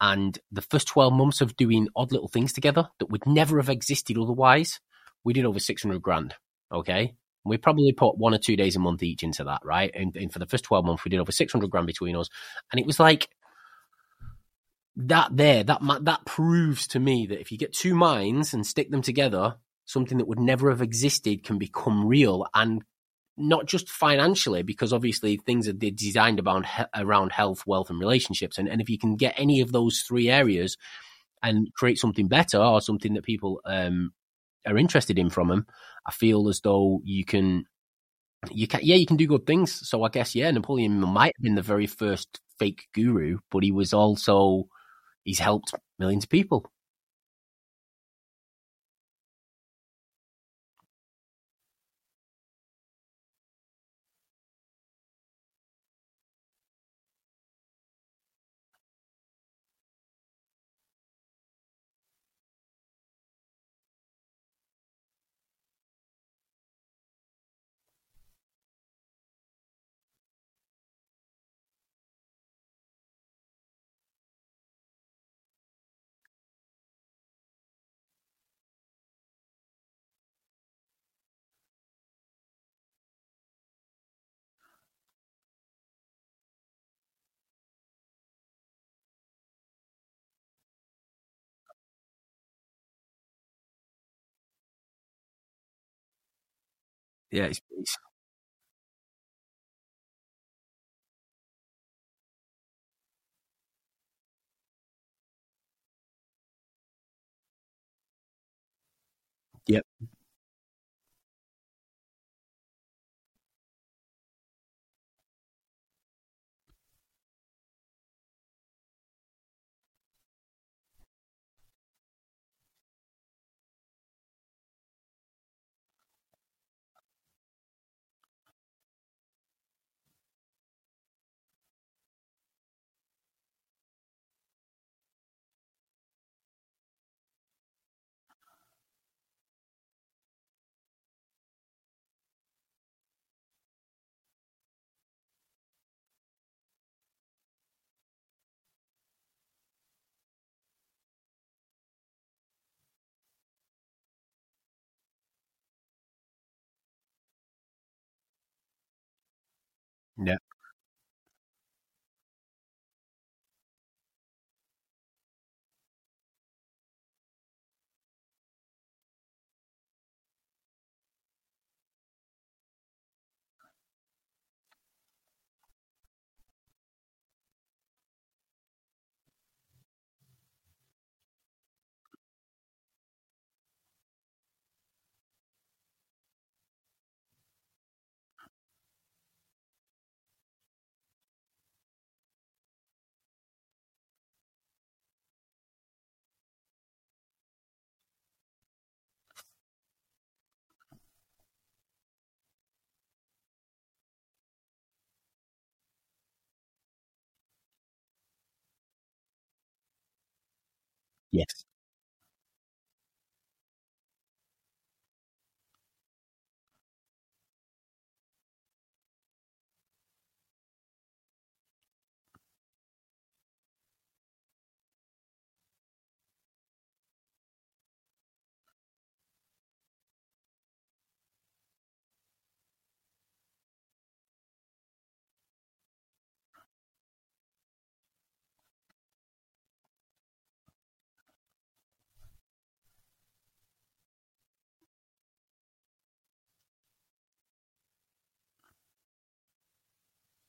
And the first twelve months of doing odd little things together that would never have existed otherwise, we did over six hundred grand. Okay, we probably put one or two days a month each into that, right? And, and for the first 12 months, we did over 600 grand between us. And it was like that there, that, that proves to me that if you get two minds and stick them together, something that would never have existed can become real and not just financially, because obviously things are designed around, around health, wealth, and relationships. And, and if you can get any of those three areas and create something better or something that people um, are interested in from them, I feel as though you can, you can, yeah, you can do good things. So I guess, yeah, Napoleon might have been the very first fake guru, but he was also, he's helped millions of people. Yeah, it's, it's Yeah. Yes.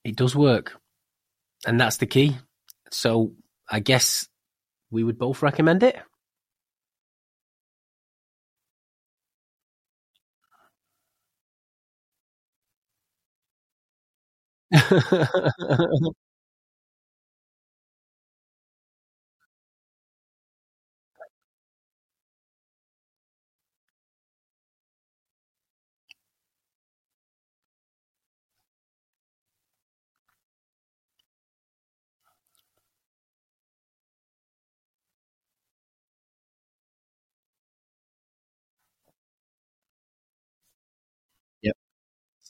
It does work. And that's the key. So I guess we would both recommend it. [LAUGHS]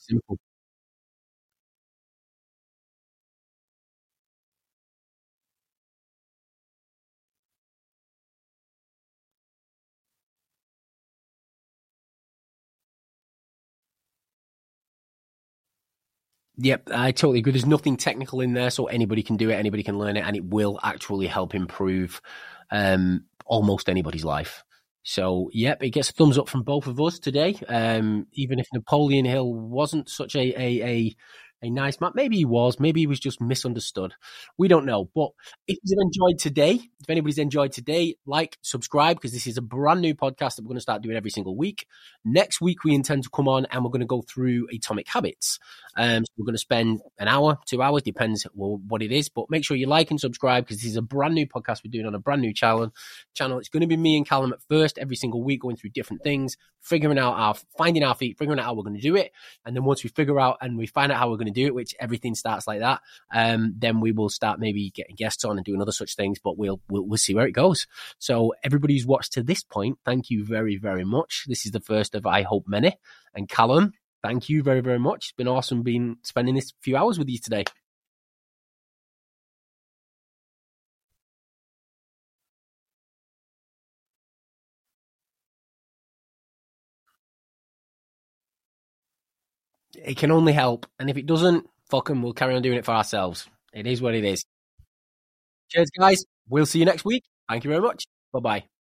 Simple. Yep, I totally agree. There's nothing technical in there, so anybody can do it, anybody can learn it, and it will actually help improve um, almost anybody's life. So, yep, it gets a thumbs up from both of us today. Um, even if Napoleon Hill wasn't such a, a, a a nice man. Maybe he was. Maybe he was just misunderstood. We don't know. But if you've enjoyed today, if anybody's enjoyed today, like, subscribe, because this is a brand new podcast that we're going to start doing every single week. Next week, we intend to come on and we're going to go through Atomic Habits. Um, so we're going to spend an hour, two hours, depends what it is. But make sure you like and subscribe because this is a brand new podcast we're doing on a brand new channel. Channel. It's going to be me and Callum at first every single week, going through different things, figuring out our, finding our feet, figuring out how we're going to do it, and then once we figure out and we find out how we're going to do it, which everything starts like that, um, then we will start maybe getting guests on and doing other such things. But we'll we'll, we'll see where it goes. So everybody who's watched to this point, thank you very very much. This is the first of I hope many. And Callum, thank you very, very much. It's been awesome being spending this few hours with you today. It can only help. And if it doesn't, fuck them, we'll carry on doing it for ourselves. It is what it is. Cheers, guys. We'll see you next week. Thank you very much. Bye bye.